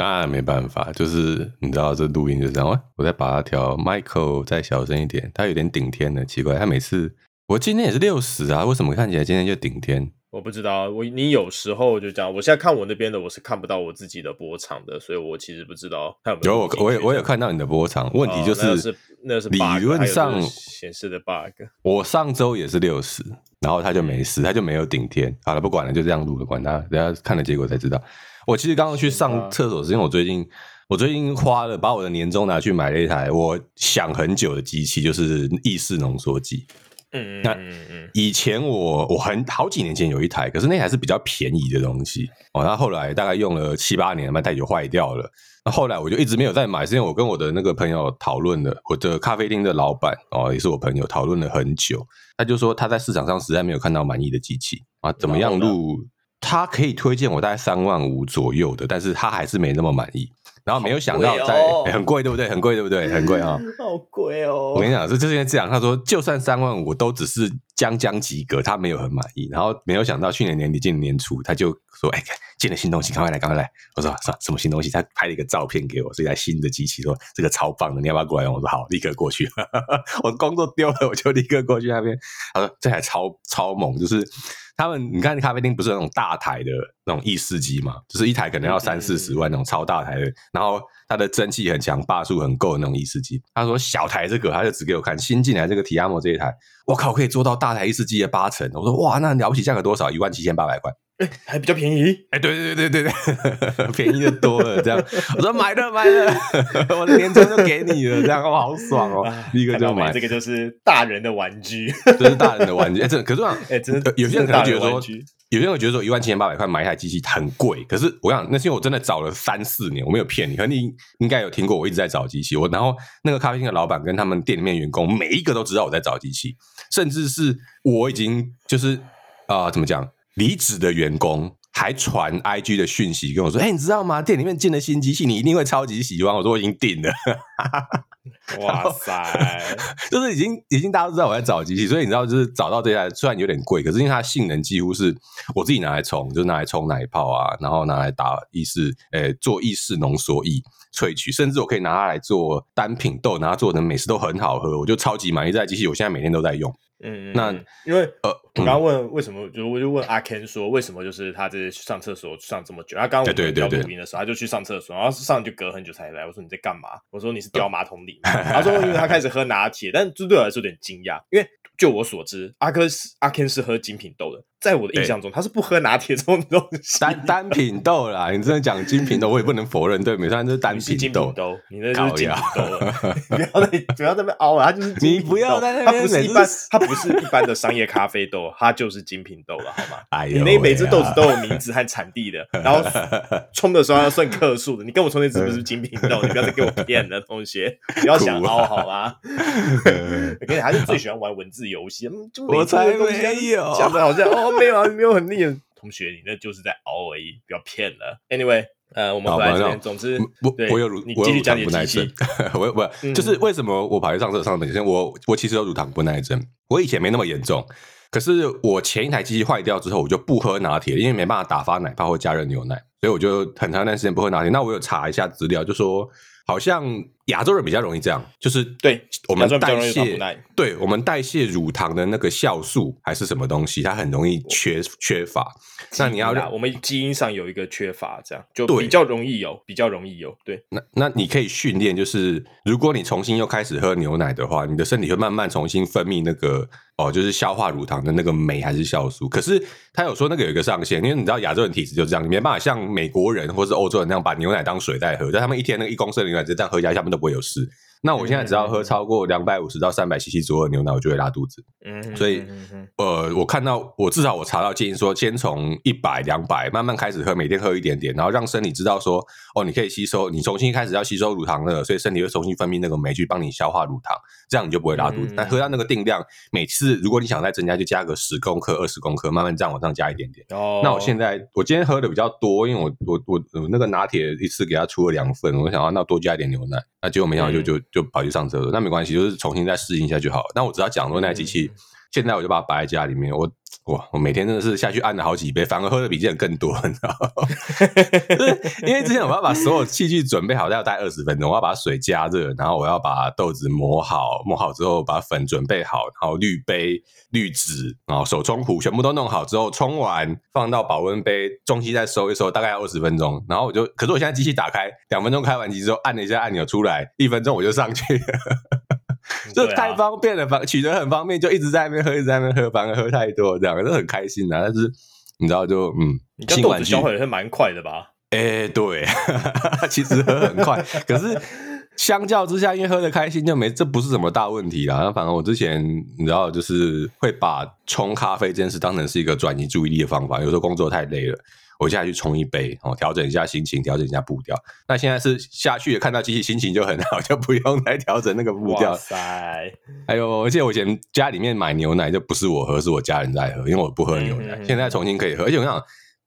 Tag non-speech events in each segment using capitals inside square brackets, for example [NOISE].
那没办法，就是你知道这录音就是这样。我再把它调 Michael 再小声一点，它有点顶天的，奇怪。它每次我今天也是六十啊，为什么看起来今天就顶天？我不知道，我你有时候就这样。我现在看我那边的，我是看不到我自己的波长的，所以我其实不知道它有没有。有我我也我有看到你的波长，问题就是、哦、是那是理论上显示的 bug。[LAUGHS] 我上周也是六十，然后他就没事，他就没有顶天。好了，不管了，就这样录了，管他，等下看了结果才知道。我其实刚刚去上厕所，是因为我最近我最近花了把我的年终拿去买了一台我想很久的机器，就是意式浓缩机。嗯，那以前我我很好几年前有一台，可是那台是比较便宜的东西哦。那后来大概用了七八年，那台就坏掉了。那后来我就一直没有再买，是因为我跟我的那个朋友讨论了，我的咖啡厅的老板哦，也是我朋友，讨论了很久。他就说他在市场上实在没有看到满意的机器啊，怎么样录？他可以推荐我大概三万五左右的，但是他还是没那么满意。然后没有想到在，哦欸、很贵，对不对？很贵，对不对？很贵啊、哦！[LAUGHS] 好贵哦！我跟你讲，这就是因为这样。他说，就算三万五，都只是将将及格，他没有很满意。然后没有想到，去年年底今年年初，他就说：“哎、欸，进了新东西，赶快来，赶快来！”我说：“什什么新东西？”他拍了一个照片给我，是一台新的机器，说：“这个超棒的，你要不要过来？”我说：“好，立刻过去。[LAUGHS] ”我工作丢了，我就立刻过去那边。他说：“这台超超猛，就是。”他们，你看咖啡厅不是那种大台的那种意式机嘛？就是一台可能要三四十万那种超大台的，然后它的蒸汽很强，霸数很够的那种意式机。他说小台这个，他就只给我看新进来这个提亚莫这一台，我靠，可以做到大台意式机的八成。我说哇，那了不起，价格多少？一万七千八百块。还比较便宜，哎、欸，对对对对对对，[LAUGHS] 便宜的多了，这样，[LAUGHS] 我说买了买了，[LAUGHS] 我的年终就给你了，这样我好爽哦，立刻就买，这个就是大人的玩具，这是大人的玩具，哎、欸，这可是啊，哎、欸，真的，有些人可能觉得说，有些人会觉得说一万七千八百块买一台机器很贵，可是我想，那是因为我真的找了三四年，我没有骗你，可能你应该有听过，我一直在找机器，我然后那个咖啡厅的老板跟他们店里面员工每一个都知道我在找机器，甚至是我已经就是啊、呃，怎么讲，离职的员工。还传 IG 的讯息跟我说：“哎、欸，你知道吗？店里面进了新机器，你一定会超级喜欢。”我说：“我已经定了。[LAUGHS] ”哇塞，[LAUGHS] 就是已经已经大家都知道我在找机器，所以你知道，就是找到这台虽然有点贵，可是因为它性能几乎是我自己拿来冲，就是拿来冲奶泡啊，然后拿来打意式，诶、欸，做意式浓缩液萃取，甚至我可以拿它来做单品豆，拿它做成美式都很好喝，我就超级满意这台机器，我现在每天都在用。嗯，那因为呃，我刚刚问为什么，就我就问阿 Ken 说，为什么就是他这上厕所上这么久？他刚刚我们要录音的时候，他就去上厕所，然后上就隔很久才来。我说你在干嘛？我说你是掉马桶里。他说因为他开始喝拿铁，但这对我来说有点惊讶，因为就我所知，阿哥是阿 Ken 是喝精品豆的。在我的印象中，他是不喝拿铁这种东西。单单品豆啦，你真的讲精品豆，我也不能否认。对，美川是单品豆。你那是精品豆。[LAUGHS] 不要在不要在那边凹了，它就是你不要在那边。它不是一般，它不是一般的商业咖啡豆，它就是精品豆了，好吗？哎呦，你那每只豆子都有名字和产地的，然后冲的时候要算克数的。你跟我冲那只不是精品豆，[LAUGHS] 你不要再给我骗了，同学，不要想凹好吗？[LAUGHS] 我跟你还是最喜欢玩文字游戏，我才没有讲的好像哦，没有啊没有很。同学，你那就是在熬而已，不要骗了。Anyway，呃，我们回来这边，总之，我我有乳，我继续讲你的不耐症。我 [LAUGHS] 我、嗯、就是为什么我跑去上厕上本身，我我其实有乳糖不耐症，我以前没那么严重，可是我前一台机器坏掉之后，我就不喝拿铁，因为没办法打发奶泡或加热牛奶，所以我就很长一段时间不喝拿铁。那我有查一下资料，就说。好像亚洲人比较容易这样，就是对我们代谢，对我们代谢乳糖的那个酵素还是什么东西，它很容易缺缺乏。那你要让我们基因上有一个缺乏，这样就比较容易有，比较容易有。对，那那你可以训练，就是如果你重新又开始喝牛奶的话，你的身体会慢慢重新分泌那个。哦，就是消化乳糖的那个酶还是酵素，可是他有说那个有一个上限，因为你知道亚洲人体质就是这样，你没办法像美国人或是欧洲人那样把牛奶当水在喝，但他们一天那个一公升牛奶就这样喝下去，他们都会有事。那我现在只要喝超过两百五十到三百 CC 左右的牛奶，我就会拉肚子。嗯，所以呃，我看到我至少我查到建议说，先从一百、两百慢慢开始喝，每天喝一点点，然后让身体知道说，哦，你可以吸收，你重新开始要吸收乳糖了，所以身体会重新分泌那个酶去帮你消化乳糖，这样你就不会拉肚子。但喝到那个定量，每次如果你想再增加，就加个十公克、二十公克，慢慢这样往上加一点点。哦，那我现在我今天喝的比较多，因为我我我那个拿铁一次给他出了两份，我想要那多加一点牛奶，那结果没想到就就就跑去上车了。那没关系，就是重新再适应一下就好了。那我只要讲说那台机器，嗯、现在我就把它摆在家里面。我哇，我每天真的是下去按了好几杯，反而喝的比之前更多，你知道吗？[LAUGHS] 因为之前我要把所有器具准备好，要待二十分钟，我要把水加热，然后我要把豆子磨好，磨好之后把粉准备好，然后滤杯、滤纸，然后手冲壶全部都弄好之后，冲完放到保温杯，中期再收一收，大概要二十分钟。然后我就，可是我现在机器打开，两分钟开完机之后，按了一下按钮出来，一分钟我就上去了。[LAUGHS] 这太方便了，方取得很方便，就一直在那边喝，一直在那边喝，反而喝太多，这样都很开心啊。但是你知道就，就嗯，你这豆子消耗也是蛮快的吧？哎、欸，对，[LAUGHS] 其实喝很快，[LAUGHS] 可是相较之下，因为喝的开心，就没这不是什么大问题啦。那反而我之前你知道，就是会把冲咖啡这件事当成是一个转移注意力的方法。有时候工作太累了。我现在去冲一杯，哦，调整一下心情，调整一下步调。那现在是下去看到机器，心情就很好，就不用再调整那个步调。哇塞！还有，而且我以前家里面买牛奶就不是我喝，是我家人在喝，因为我不喝牛奶。嗯嗯嗯，现在重新可以喝，而且我想，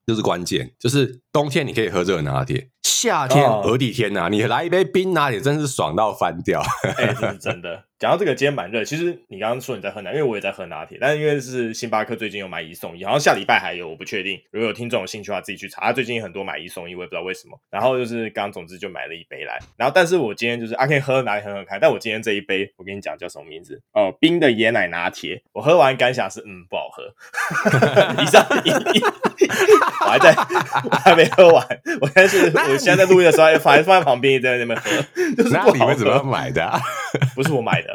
这是关键，就是冬天你可以喝这个拿铁。夏天，而地天呐、啊，你来一杯冰拿铁，真是爽到翻掉。哎、欸，这是真的。讲到这个，今天蛮热。其实你刚刚说你在喝奶，因为我也在喝拿铁，但是因为是星巴克最近有买一送一，好像下礼拜还有，我不确定。如果有听众有兴趣的话，自己去查。他最近很多买一送一，我也不知道为什么。然后就是刚刚总之就买了一杯来。然后但是我今天就是阿 Ken 喝拿铁很好看，但我今天这一杯，我跟你讲叫什么名字？哦，冰的椰奶拿铁。我喝完感想是，嗯，不好喝。以上一，我还在，我还没喝完。我现在是，我现在在录音的时候还。放在旁边，在那边喝，[LAUGHS] 就是不好喝。那你们怎么买的？啊？不是我买的，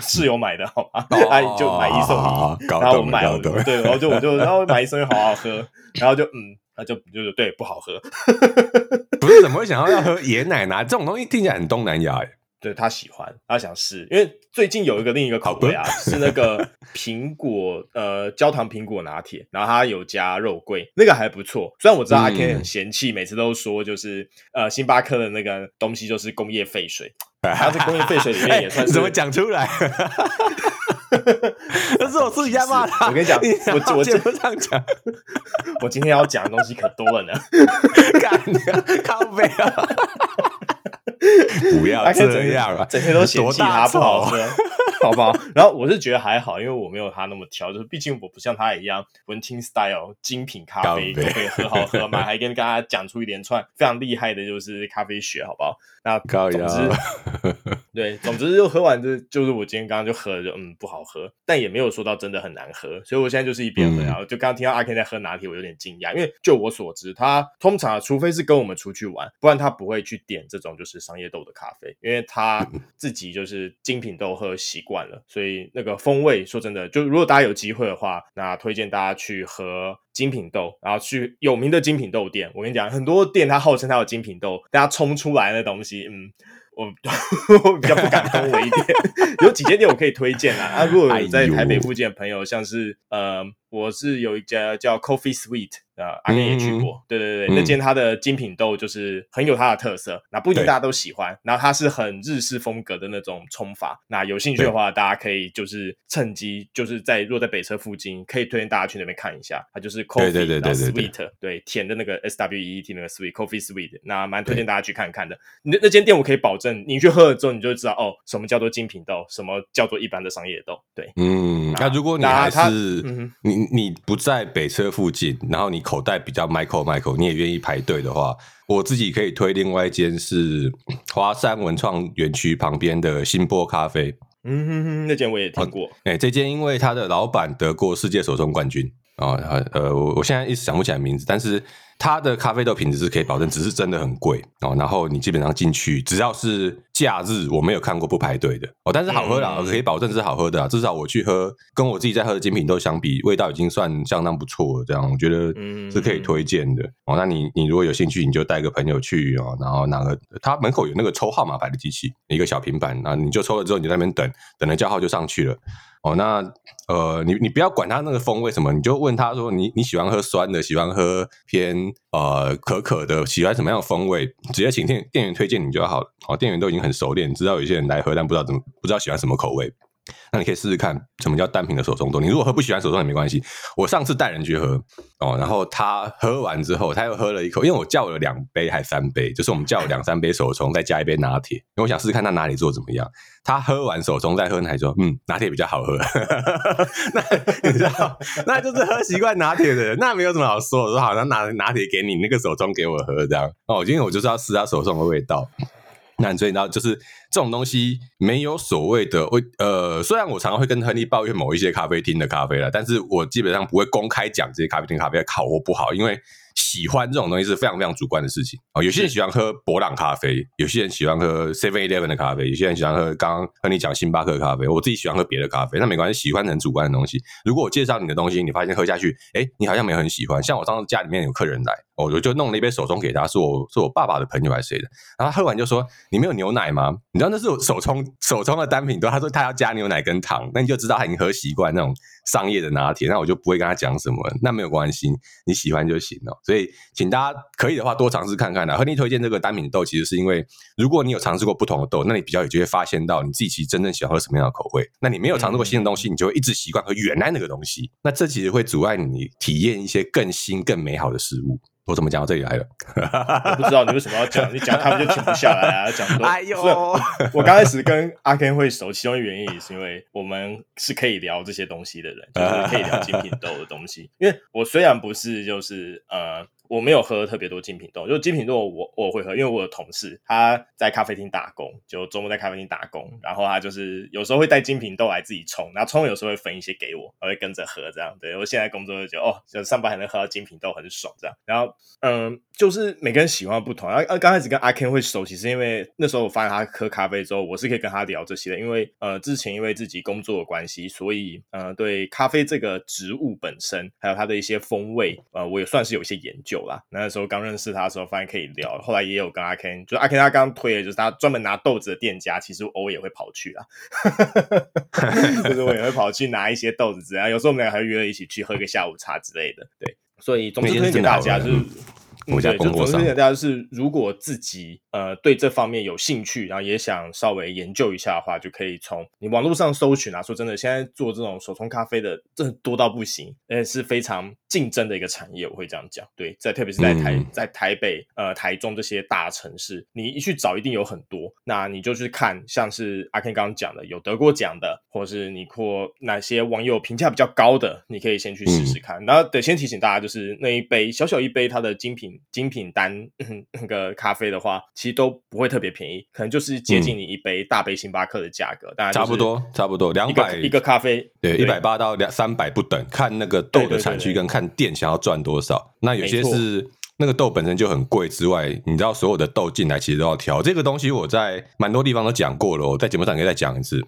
室友买的，好吗？哎、哦，[LAUGHS] 就买一送一，然后我买了，对，然后就我就然后买一送一，好好喝，然后就嗯，那就就是对，不好喝。[LAUGHS] 不是怎么会想要要喝椰奶呢这种东西？听起来很东南亚哎。对，他喜欢，他想试，因为最近有一个另一个口味啊，是那个苹果呃焦糖苹果拿铁，然后它有加肉桂，那个还不错。虽然我知道阿 Ken 很嫌弃，嗯、每次都说就是呃星巴克的那个东西就是工业废水，[LAUGHS] 然后在工业废水里面也算是、欸、怎么讲出来？[LAUGHS] 这是我自己在骂他。我跟你讲，我我节目上讲，[LAUGHS] 我今天要讲的东西可多了呢，干咖啡啊！[LAUGHS] 不要这样啊！整天都嫌弃他不好喝，好不好？然后我是觉得还好，因为我没有他那么挑，就是毕竟我不像他一样文青 style 精品咖啡都可以喝好喝嘛，[LAUGHS] 还跟大家讲出一连串非常厉害的，就是咖啡学，好不好？那总之，[LAUGHS] 对，总之就喝完就就是我今天刚刚就喝了就嗯不好喝，但也没有说到真的很难喝，所以我现在就是一边喝，然后就刚刚听到阿 Ken 在喝拿铁，我有点惊讶，因为就我所知，他通常除非是跟我们出去玩，不然他不会去点这种就是商业豆的咖啡，因为他自己就是精品豆喝习惯了，所以那个风味说真的，就如果大家有机会的话，那推荐大家去喝精品豆，然后去有名的精品豆店。我跟你讲，很多店它号称它有精品豆，大家冲出来的东西，嗯，我我比较不敢恭维一点。[LAUGHS] 有几间店我可以推荐啊，啊，如果有在台北附近的朋友，像是呃，我是有一家叫 Coffee Sweet。啊，阿 Ken 也去过，嗯、对对对，嗯、那间它的精品豆就是很有它的特色，那不一定大家都喜欢。然后它是很日式风格的那种冲法，那有兴趣的话，大家可以就是趁机就是在若在北车附近，可以推荐大家去那边看一下。它就是 Coffee 对对对对 Sweet，对甜的那个 S W E E T 那个 Sweet Coffee Sweet，那蛮推荐大家去看看的。那那间店我可以保证，你去喝了之后，你就知道哦，什么叫做精品豆，什么叫做一般的商业豆。对，嗯，那如果你还是你你不在北车附近，然后你。口袋比较 Michael Michael，你也愿意排队的话，我自己可以推另外一间是 [COUGHS] 华山文创园区旁边的新波咖啡。嗯哼哼，那间我也听过。哎、哦欸，这间因为他的老板得过世界手冲冠军啊、哦，呃，我我现在一时想不起来名字，但是。它的咖啡豆品质是可以保证，只是真的很贵哦。然后你基本上进去，只要是假日，我没有看过不排队的哦。但是好喝啦，嗯、可以保证是好喝的啊。至少我去喝，跟我自己在喝的精品豆相比，味道已经算相当不错了。这样我觉得是可以推荐的、嗯、哦。那你你如果有兴趣，你就带个朋友去哦，然后拿个他门口有那个抽号码牌的机器，一个小平板，啊你就抽了之后，你在那边等，等了叫号就上去了。哦，那呃，你你不要管他那个风味什么，你就问他说，你你喜欢喝酸的，喜欢喝偏呃可可的，喜欢什么样的风味，直接请店店员推荐你就好了。哦，店员都已经很熟练，知道有些人来喝，但不知道怎么不知道喜欢什么口味。那你可以试试看什么叫单品的手冲豆。你如果喝不喜欢手冲也没关系。我上次带人去喝哦，然后他喝完之后，他又喝了一口，因为我叫了两杯还三杯，就是我们叫了两三杯手冲，再加一杯拿铁，因为我想试试看他哪里做怎么样。他喝完手冲再喝奶，说嗯，拿铁比较好喝。[LAUGHS] 那你知道，那就是喝习惯拿铁的人，那没有什么好说。我说好，那拿拿铁给你，那个手冲给我喝，这样哦，因为我就是要试他手冲的味道。那所以你知道，就是这种东西没有所谓的，我呃，虽然我常常会跟亨利抱怨某一些咖啡厅的咖啡啦，但是我基本上不会公开讲这些咖啡厅咖啡好或不好，因为。喜欢这种东西是非常非常主观的事情哦。有些人喜欢喝伯朗咖啡，有些人喜欢喝 Seven Eleven 的咖啡，有些人喜欢喝刚刚和你讲星巴克咖啡。我自己喜欢喝别的咖啡，那没关系，喜欢很主观的东西。如果我介绍你的东西，你发现喝下去，哎，你好像没有很喜欢。像我上次家里面有客人来，我就就弄了一杯手冲给他，是我是我爸爸的朋友还是谁的，然后他喝完就说：“你没有牛奶吗？”知道那是我手冲手冲的单品，对，他说他要加牛奶跟糖，那你就知道他已经喝习惯那种商业的拿铁，那我就不会跟他讲什么，那没有关系，你喜欢就行了。所以，请大家可以的话多尝试看看啦。和你推荐这个单品豆，其实是因为如果你有尝试过不同的豆，那你比较有机会发现到你自己其实真正喜欢喝什么样的口味。那你没有尝试过新的东西，你就会一直习惯喝原来那个东西。那这其实会阻碍你体验一些更新、更美好的事物。我怎么讲到这里来了？我不知道你为什么要讲，你讲他们就停不下来啊！讲多，哎呦，我刚开始跟阿 Ken 会熟，其中原因也是因为我们是可以聊这些东西的人，就是可以聊精品豆的东西。因为我虽然不是就是呃。我没有喝特别多精品豆，就精品豆我我会喝，因为我有同事他在咖啡厅打工，就周末在咖啡厅打工，然后他就是有时候会带精品豆来自己冲，然后冲有时候会分一些给我，我会跟着喝这样。对，我现在工作就觉得哦，就上班还能喝到精品豆很爽这样。然后嗯，就是每个人喜欢不同。然后刚开始跟阿 Ken 会熟，其实因为那时候我发现他喝咖啡之后，我是可以跟他聊这些的，因为呃之前因为自己工作的关系，所以呃对咖啡这个植物本身还有它的一些风味，呃我也算是有一些研究。那时候刚认识他的时候，发现可以聊。后来也有跟阿 Ken，就阿 Ken 他刚推的就是他专门拿豆子的店家，其实我偶尔也会跑去啊，[LAUGHS] 就是我也会跑去拿一些豆子，之类有时候我们俩还约了一起去喝个下午茶之类的。对，所以总之推荐大家就是。嗯、对，就总之大家是，如果自己呃对这方面有兴趣，然后也想稍微研究一下的话，就可以从你网络上搜寻啊。说真的，现在做这种手冲咖啡的，真的多到不行，而且是非常竞争的一个产业。我会这样讲，对，在特别是在台、嗯、在台北、呃台中这些大城市，你一去找一定有很多。那你就去看，像是阿 Ken 刚刚讲的，有得过奖的，或是你或哪些网友评价比较高的，你可以先去试试看。嗯、然后得先提醒大家，就是那一杯小小一杯，它的精品。精品单那个咖啡的话，其实都不会特别便宜，可能就是接近你一杯大杯星巴克的价格，大概差不多差不多两百一个咖啡，对，一百八到两三百不等，看那个豆的产区跟看店想要赚多少。那有些是那个豆本身就很贵之外，你知道所有的豆进来其实都要挑。这个东西我在蛮多地方都讲过了，我在节目上可以再讲一次。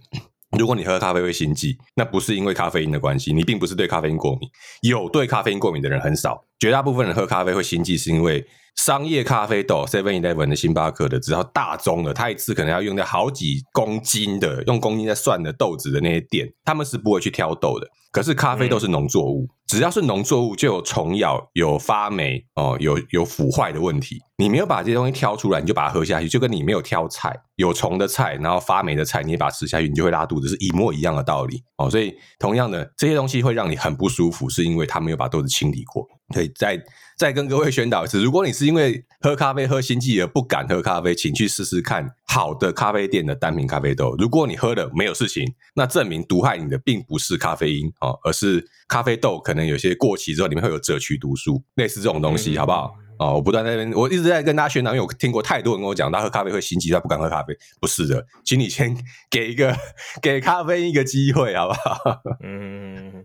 如果你喝咖啡会心悸，那不是因为咖啡因的关系，你并不是对咖啡因过敏。有对咖啡因过敏的人很少，绝大部分人喝咖啡会心悸，是因为商业咖啡豆，Seven Eleven 的、星巴克的，只要大宗的，它一次可能要用掉好几公斤的，用公斤在算的豆子的那些店，他们是不会去挑豆的。可是咖啡豆是农作物，只要是农作物就有虫咬、有发霉哦，有有腐坏的问题。你没有把这些东西挑出来，你就把它喝下去，就跟你没有挑菜，有虫的菜，然后发霉的菜，你也把它吃下去，你就会拉肚子，是一模一样的道理哦。所以同样的，这些东西会让你很不舒服，是因为它没有把豆子清理过。所以再再跟各位宣导一次，如果你是因为喝咖啡喝心悸而不敢喝咖啡，请去试试看好的咖啡店的单品咖啡豆。如果你喝了没有事情，那证明毒害你的并不是咖啡因哦，而是咖啡豆可能有些过期之后里面会有赭曲毒素，类似这种东西，好不好？哦，我不断在那边，我一直在跟大家宣导，因为我听过太多人跟我讲，他喝咖啡会心悸，他不敢喝咖啡。不是的，请你先 [LAUGHS] 给一个给咖啡一个机会，好不好？嗯。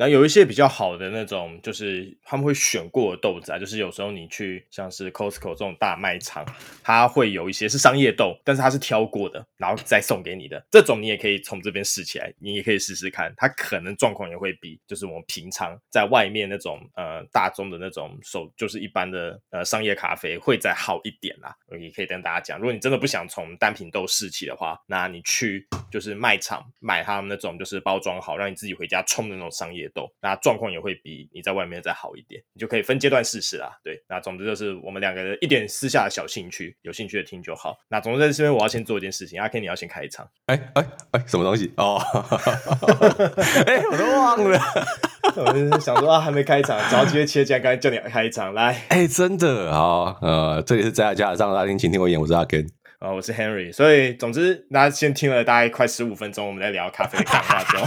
那有一些比较好的那种，就是他们会选过的豆子啊，就是有时候你去像是 Costco 这种大卖场，它会有一些是商业豆，但是它是挑过的，然后再送给你的，这种你也可以从这边试起来，你也可以试试看，它可能状况也会比就是我们平常在外面那种呃大众的那种手，就是一般的呃商业咖啡会再好一点啦。也可以跟大家讲，如果你真的不想从单品豆试起的话，那你去就是卖场买他们那种就是包装好，让你自己回家冲的那种商业。豆，那状况也会比你在外面再好一点，你就可以分阶段试试啦。对，那总之就是我们两个人一点私下的小兴趣，有兴趣的听就好。那总之在这边我要先做一件事情，阿 Ken 你要先开场。哎哎哎，什么东西？哦，[LAUGHS] 哎、欸，我都忘了。[LAUGHS] 我就是想说啊，还没开场，找机会切进来，刚才叫你开场来。哎、欸，真的好，呃，这里是在家上大厅，请听我演，我是阿 Ken。啊、哦，我是 Henry，所以总之，大家先听了大概快十五分钟，我们在聊咖啡的看法中，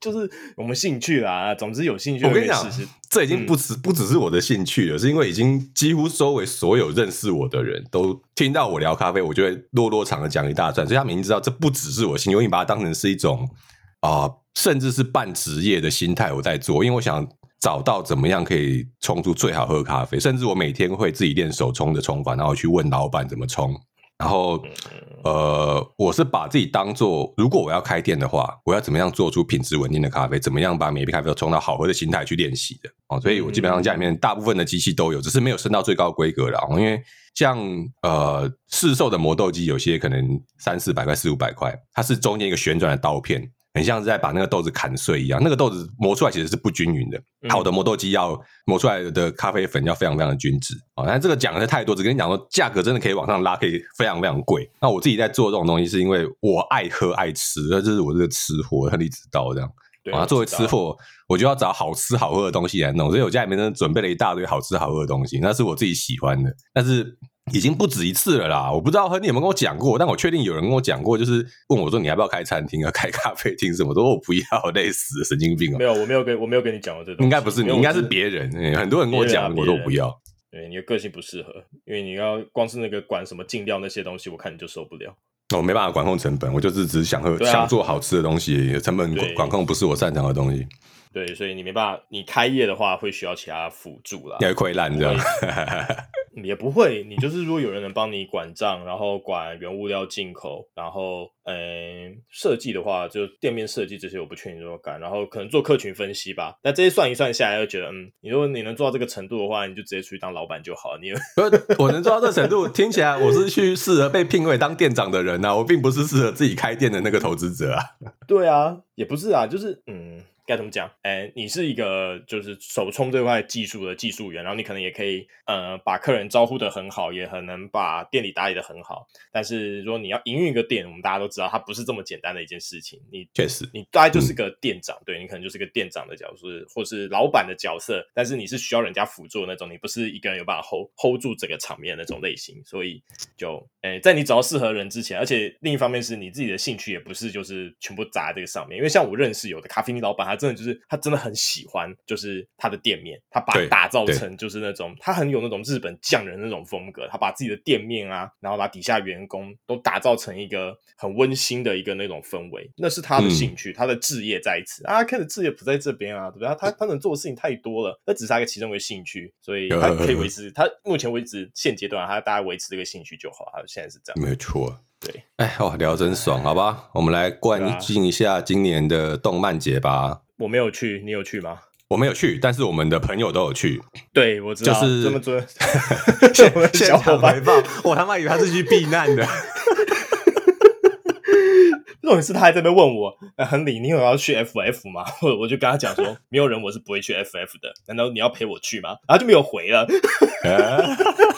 就是我们兴趣啦。总之有兴趣，我跟你讲，这已经不只、嗯、不只是我的兴趣了，是因为已经几乎周围所有认识我的人都听到我聊咖啡，我就会落落场的讲一大串，所以他们已经知道这不只是我兴趣，我已经把它当成是一种啊、呃，甚至是半职业的心态我在做，因为我想。找到怎么样可以冲出最好喝的咖啡，甚至我每天会自己练手冲的冲法，然后去问老板怎么冲。然后，呃，我是把自己当做，如果我要开店的话，我要怎么样做出品质稳定的咖啡？怎么样把每一杯咖啡都冲到好喝的心态去练习的？哦，所以我基本上家里面大部分的机器都有，只是没有升到最高规格了。因为像呃市售的磨豆机，有些可能三四百块、四五百块，它是中间一个旋转的刀片。很像是在把那个豆子砍碎一样，那个豆子磨出来其实是不均匀的。好的磨豆机要磨出来的咖啡粉要非常非常的均质啊。但这个讲的太多，只跟你讲说价格真的可以往上拉，可以非常非常贵。那我自己在做这种东西，是因为我爱喝爱吃，那这是我这个吃货，很你知道这样。对啊，作为吃货，我就要找好吃好喝的东西来弄，所以我家里面真的准备了一大堆好吃好喝的东西，那是我自己喜欢的，但是。已经不止一次了啦，我不知道和你有没有跟我讲过，但我确定有人跟我讲过，就是问我说，你要不要开餐厅啊，开咖啡厅什么？我说我不要，累死，神经病啊！没有，我没有跟我没有跟你讲过这东西，应该不是你，应该是别人、欸。很多人跟我讲，我都不要。对，你的个性不适合，因为你要光是那个管什么进料那些东西，我看你就受不了。我没办法管控成本，我就是只是想喝、啊、想做好吃的东西，成本管管控不是我擅长的东西。对，所以你没办法，你开业的话会需要其他辅助啦。你会溃烂这样？[LAUGHS] 也不会，你就是如果有人能帮你管账，然后管原物料进口，然后嗯设计的话，就店面设计这些我不劝你这么干，然后可能做客群分析吧。那这些算一算下来，就觉得嗯，你如果你能做到这个程度的话，你就直接出去当老板就好了。你 [LAUGHS] 我能做到这个程度，听起来我是去适合被聘为当店长的人呐、啊，我并不是适合自己开店的那个投资者啊。[LAUGHS] 对啊，也不是啊，就是嗯。该怎么讲？哎，你是一个就是手冲这块技术的技术员，然后你可能也可以呃把客人招呼的很好，也很能把店里打理的很好。但是如果你要营运一个店，我们大家都知道，它不是这么简单的一件事情。你确实，你大概就是个店长，嗯、对你可能就是个店长的角色，或是老板的角色。但是你是需要人家辅助的那种，你不是一个人有办法 hold hold 住整个场面的那种类型。所以就哎，在你找到适合人之前，而且另一方面是你自己的兴趣也不是就是全部砸在这个上面。因为像我认识有的咖啡厅老板，他真的就是他真的。很喜欢，就是他的店面，他把它打造成就是那种，他很有那种日本匠人那种风格，他把自己的店面啊，然后把底下员工都打造成一个很温馨的一个那种氛围，那是他的兴趣，嗯、他的置业在此啊，看的志业不在这边啊，对不对？他他能做的事情太多了，那只是他一个其中一个兴趣，所以他可以维持，他目前为止现阶段他大概维持这个兴趣就好，他现在是这样，没错，对，哎，哇，聊真爽，好吧，我们来关进一下今年的动漫节吧。我没有去，你有去吗？我没有去，但是我们的朋友都有去。对，我知道，就是这么做。[LAUGHS] 小伙伴，我他妈以为他是去避难的。这种是他还在那边问我，呃、亨利，你有要去 FF 吗？我我就跟他讲说，没有人，我是不会去 FF 的。难道你要陪我去吗？然后就没有回了。[LAUGHS]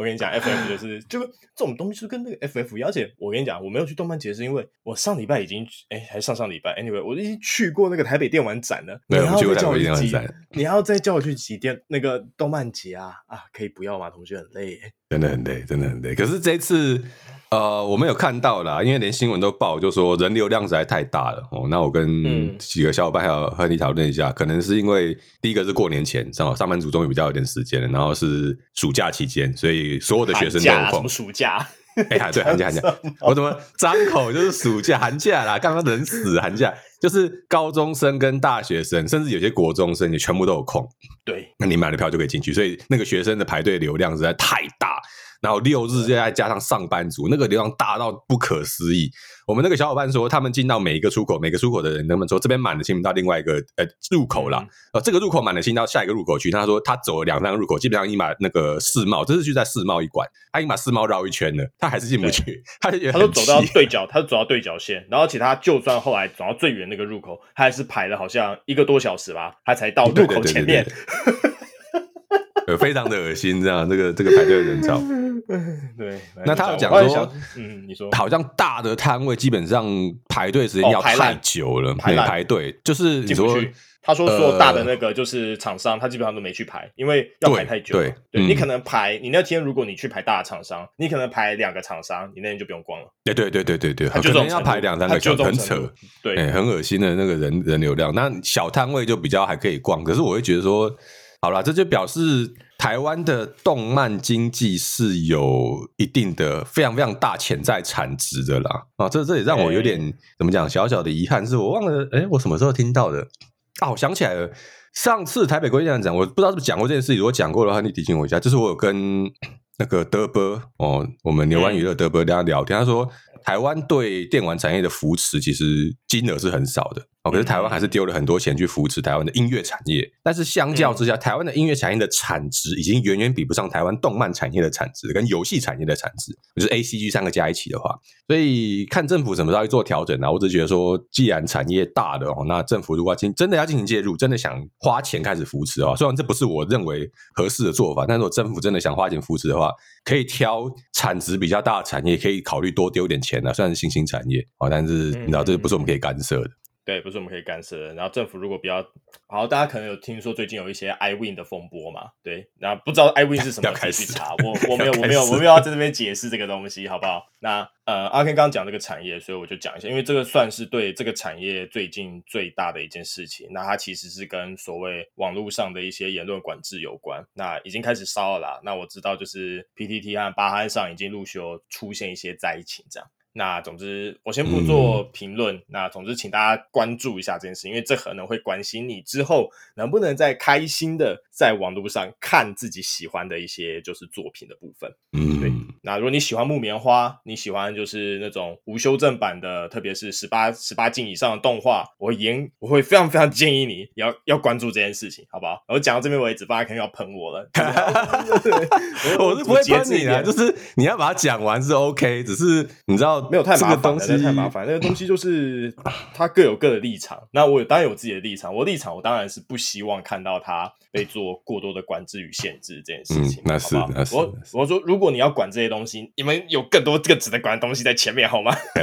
我跟你讲，[LAUGHS] FF 就是就这种东西，就跟那个 FF 一样。而且我跟你讲，我没有去动漫节，是因为我上礼拜已经哎、欸，还上上礼拜，anyway，我已经去过那个台北电玩展了。没有去过台北电玩展，你要再叫我去挤电那个动漫节啊啊！可以不要吗？同学很累，真的很累，真的很累。可是这一次。呃，我们有看到啦，因为连新闻都报，就说人流量实在太大了哦。那我跟几个小伙伴还有和你讨论一下，嗯，可能是因为第一个是过年前，正好上班族终于比较有点时间了，然后是暑假期间，所以所有的学生都有空。暑假？哎呀，对，[LAUGHS] 寒假寒假，我怎么张口就是暑假寒假啦？刚刚人死寒假，就是高中生跟大学生，甚至有些国中生也全部都有空。对，那你买了票就可以进去，所以那个学生的排队流量实在太大。然后六日再加上上班族，那个流量大到不可思议。我们那个小伙伴说，他们进到每一个出口，每个出口的人，他们说这边满了，进不到另外一个呃入口了。呃，这个入口满了，进到下一个入口去。他说他走了两三个入口，基本上已经把那个世贸，这是就在世贸一馆，他已经把世贸绕一圈了，他还是进不去。他就觉得他说走到对角，他走到对角线，然后其他就算后来走到最远那个入口，他还是排了好像一个多小时吧，他才到入口前面。[LAUGHS] 呃，非常的恶心，这样这个这个排队的人潮。[LAUGHS] [LAUGHS] 对，那他有讲说，嗯，你说好像大的摊位基本上排队时间要太久了，排排队就是你说，他说说大的那个就是厂商，他基本上都没去排，因为要排太久。对，对你可能排你那天如果你去排大的厂商，你可能排两个厂商，你那天就不用逛了。对对对对对对，可能要排两三个小时，很扯，对，很恶心的那个人人流量。那小摊位就比较还可以逛，可是我会觉得说。好了，这就表示台湾的动漫经济是有一定的非常非常大潜在产值的啦。啊，这这也让我有点、欸、怎么讲小小的遗憾，是我忘了，哎，我什么时候听到的？啊，我想起来了，上次台北国际展，我不知道是不是讲过这件事情，如果讲过的话，你提醒我一下。就是我有跟那个德波哦，我们牛湾娱乐德波跟他聊天，他说台湾对电玩产业的扶持其实金额是很少的。哦，可是台湾还是丢了很多钱去扶持台湾的音乐产业，但是相较之下，台湾的音乐产业的产值已经远远比不上台湾动漫产业的产值跟游戏产业的产值，就是 A、C、G 三个加一起的话，所以看政府什么时候去做调整啊？我只觉得说，既然产业大的哦，那政府如果要进真的要进行介入，真的想花钱开始扶持啊，虽然这不是我认为合适的做法，但是我政府真的想花钱扶持的话，可以挑产值比较大的产业，可以考虑多丢点钱啊，虽然是新兴产业啊，但是你知道这不是我们可以干涉的。对，不是我们可以干涉的。然后政府如果比较好，大家可能有听说最近有一些 iWin 的风波嘛？对，然后不知道 iWin 是什么，要开始去查。我 [LAUGHS] 我没有我没有我没有要在这边解释这个东西，好不好？那呃，阿 Ken 刚刚讲这个产业，所以我就讲一下，因为这个算是对这个产业最近最大的一件事情。那它其实是跟所谓网络上的一些言论管制有关。那已经开始烧了啦。那我知道就是 PTT 和巴哈上已经陆续出现一些灾情，这样。那总之，我先不做评论。嗯、那总之，请大家关注一下这件事，因为这可能会关心你之后能不能再开心的在网络上看自己喜欢的一些就是作品的部分。嗯，对。那如果你喜欢木棉花，你喜欢就是那种无修正版的，特别是十八十八禁以上的动画，我会严，我会非常非常建议你要要关注这件事情，好不好？我讲到这边为止，大家肯定要喷我了。[LAUGHS] [LAUGHS] 我是不会喷你的，就是你要把它讲完是 OK，只是你知道。没有太麻烦，那太麻烦。那个东西就是它各有各的立场。那我当然有自己的立场。我立场，我当然是不希望看到他被做过多的管制与限制这件事情。那是，那是。我我说，如果你要管这些东西，你们有更多更值得管的东西在前面，好吗？[LAUGHS]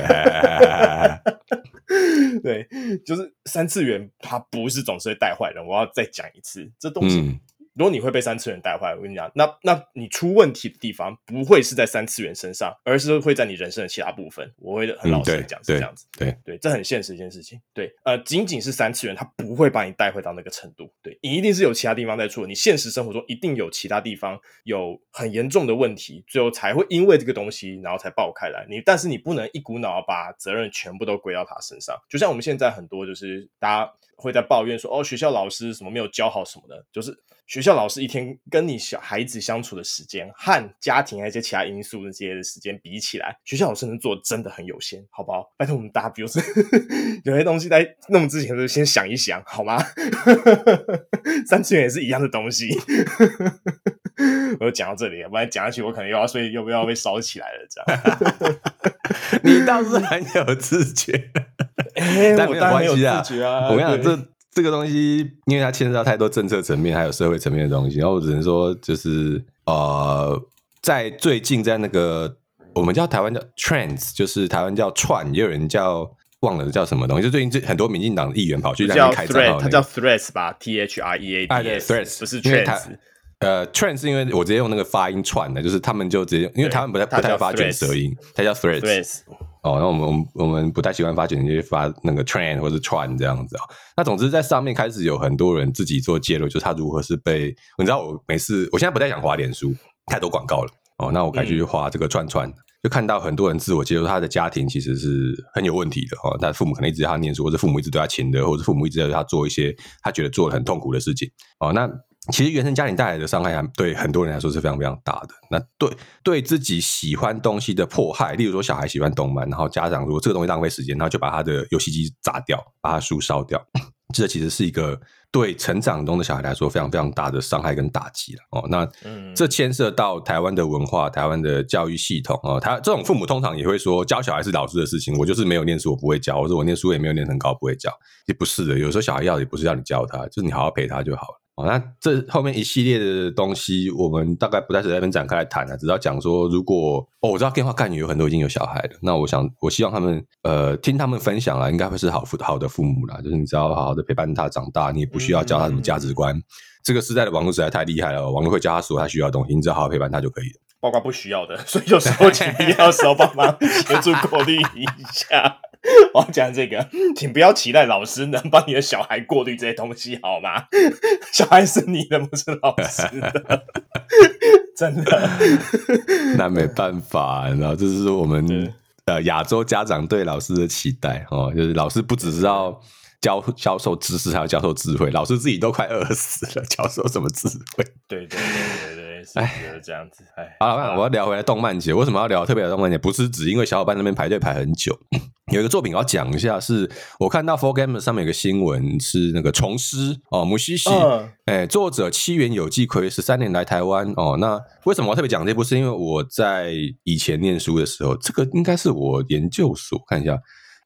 对，就是三次元，它不是总是会带坏人。我要再讲一次，这东西。如果你会被三次元带坏，我跟你讲，那那你出问题的地方不会是在三次元身上，而是会在你人生的其他部分。我会很老实的讲，是这样子。对对，对，这很现实一件事情。对，呃，仅仅是三次元，它不会把你带回到那个程度。对，你一定是有其他地方在出，你现实生活中一定有其他地方有很严重的问题，最后才会因为这个东西，然后才爆开来。你但是你不能一股脑把责任全部都归到他身上。就像我们现在很多就是大家会在抱怨说，哦，学校老师什么没有教好什么的，就是。学校老师一天跟你小孩子相处的时间和家庭还有一些其他因素那些的时间比起来，学校老师能做真的很有限，好不好？拜托我们大家，比如说有些东西在弄之前就先想一想，好吗？[LAUGHS] 三次元也是一样的东西。[LAUGHS] 我就讲到这里，不然讲下去我可能又要睡，又不要被烧起来了。这样，[LAUGHS] 你倒是很有自觉，欸、但没有关系啊。我跟你讲这。这个东西，因为它牵涉到太多政策层面，还有社会层面的东西，然后我只能说，就是呃，在最近，在那个我们叫台湾叫 Trends，就是台湾叫串，也有人叫忘了叫什么东西，就最近这很多民进党议员跑去在那边开账号，它叫 Threads 吧，T H R E A D S，不是 Trends。呃，Trends 是因为我直接用那个发音串的，就是他们就直接，因为他们不太不太发卷舌音，它叫 Threads。哦，那我们我们我们不太喜欢发简，就发那个 train 或者 Tran 这样子啊。那总之在上面开始有很多人自己做介入，就是他如何是被，你知道我每次我现在不太想滑脸书，太多广告了。哦，那我改去滑这个串串，就看到很多人自我介入，他的家庭其实是很有问题的哦。他父母可能一直在他念书，或者父母一直对他亲的，或者父母一直在他做一些他觉得做的很痛苦的事情。哦，那。其实原生家庭带来的伤害，对很多人来说是非常非常大的。那对对自己喜欢东西的迫害，例如说小孩喜欢动漫，然后家长如果这个东西浪费时间，然后就把他的游戏机砸掉，把他书烧掉。[COUGHS] 这其实是一个对成长中的小孩来说非常非常大的伤害跟打击了哦。那这牵涉到台湾的文化、台湾的教育系统哦。他这种父母通常也会说，教小孩是老师的事情，我就是没有念书，我不会教，或者我念书也没有念很高，不会教。也不是的，有时候小孩要的也不是要你教他，就是你好好陪他就好了。哦，那这后面一系列的东西，我们大概不在这边展开来谈了，只要讲说，如果哦，我知道电话干女有很多已经有小孩了，那我想，我希望他们呃听他们分享了，应该会是好父好的父母啦，就是你只要好好的陪伴他长大，你也不需要教他什么价值观。嗯、这个时代的网络实在太厉害了，网络会教他所有他需要的东西，你只要好好陪伴他就可以了，包括不需要的，所以有时候请必要的时候帮忙协助过滤一下。[LAUGHS] 我要讲这个，请不要期待老师能帮你的小孩过滤这些东西，好吗？[LAUGHS] 小孩是你的，不是老师的，[LAUGHS] 真的。那没办法，然后这是我们呃亚洲家长对老师的期待哦，就是老师不只是要教教授知识，还要教授智慧。老师自己都快饿死了，教授什么智慧？对对对哎，这样子，哎，好了，我要聊回来动漫节。为什么要聊特别的动漫节？不是只因为小伙伴那边排队排很久。有一个作品我要讲一下，是我看到 forgame 上面有个新闻，是那个虫师哦，木西西，哎，作者七原有纪葵十三年来台湾哦。那为什么我特别讲这部？是因为我在以前念书的时候，这个应该是我研究所看一下，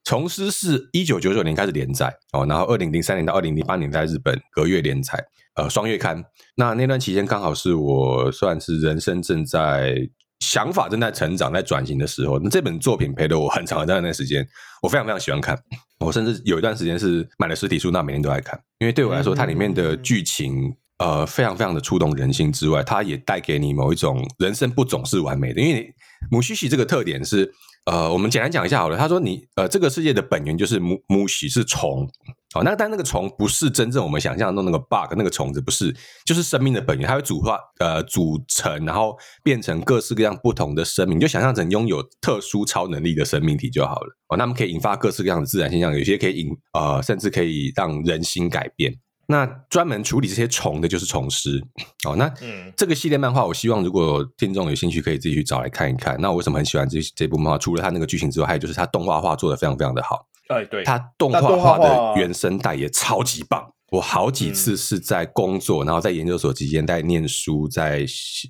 虫师是一九九九年开始连载哦，然后二零零三年到二零零八年在日本隔月连载。呃，双月刊，那那段期间刚好是我算是人生正在想法正在成长、在转型的时候。那这本作品陪了我很长很长的时间，我非常非常喜欢看。我甚至有一段时间是买了实体书，那每天都在看。因为对我来说，它里面的剧情呃非常非常的触动人心之外，它也带给你某一种人生不总是完美的。因为母须喜这个特点是。呃，我们简单讲一下好了。他说你：“呃，这个世界的本源就是木木喜是虫，哦，那但那个虫不是真正我们想象中那个 bug 那个虫子，不是，就是生命的本源，它会组化呃组成，然后变成各式各样不同的生命，你就想象成拥有特殊超能力的生命体就好了。哦，那么可以引发各式各样的自然现象，有些可以引呃，甚至可以让人心改变。”那专门处理这些虫的就是虫师哦。那这个系列漫画，我希望如果听众有兴趣，可以自己去找来看一看。那我为什么很喜欢这这部漫画？除了它那个剧情之外，还有就是它动画化做的非常非常的好。哎，对，它动画化的原声带也超级棒。我好几次是在工作，然后在研究所期间在念书，在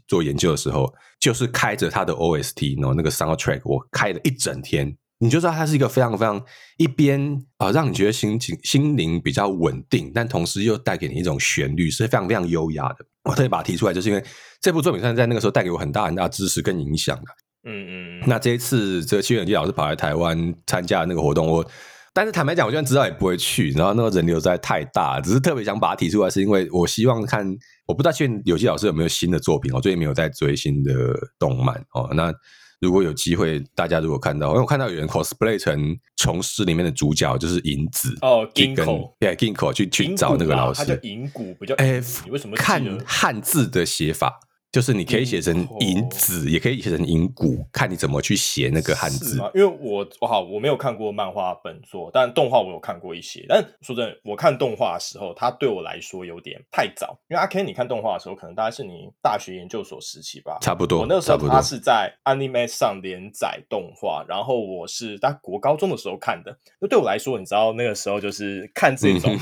做研究的时候，就是开着它的 OST，然后那个 soundtrack，我开了一整天。你就知道它是一个非常非常一边啊，让你觉得心情心灵比较稳定，但同时又带给你一种旋律，是非常非常优雅的。我特别把它提出来，就是因为这部作品算是在那个时候带给我很大很大的支持跟影响的。嗯嗯。那这一次，这个七原有纪老师跑来台湾参加那个活动，我但是坦白讲，我就算知道也不会去。然后那个人流实在太大，只是特别想把它提出来，是因为我希望看。我不知道七原有纪老师有没有新的作品，我最近没有在追新的动漫哦。那。如果有机会，大家如果看到，因为我看到有人 cosplay 成虫师里面的主角，就是银子哦，金口，对，金口去去找那个老师，他叫银谷，不叫哎，你为什么看汉字的写法？就是你可以写成银子，也可以写成银骨，看你怎么去写那个汉字。因为我我好我没有看过漫画本作，但动画我有看过一些。但说真的，我看动画的时候，它对我来说有点太早。因为阿 Ken，你看动画的时候，可能大概是你大学研究所时期吧，差不多。我那个时候他是在 Anime 上连载动画，然后我是在国高中的时候看的。那对我来说，你知道那个时候就是看这种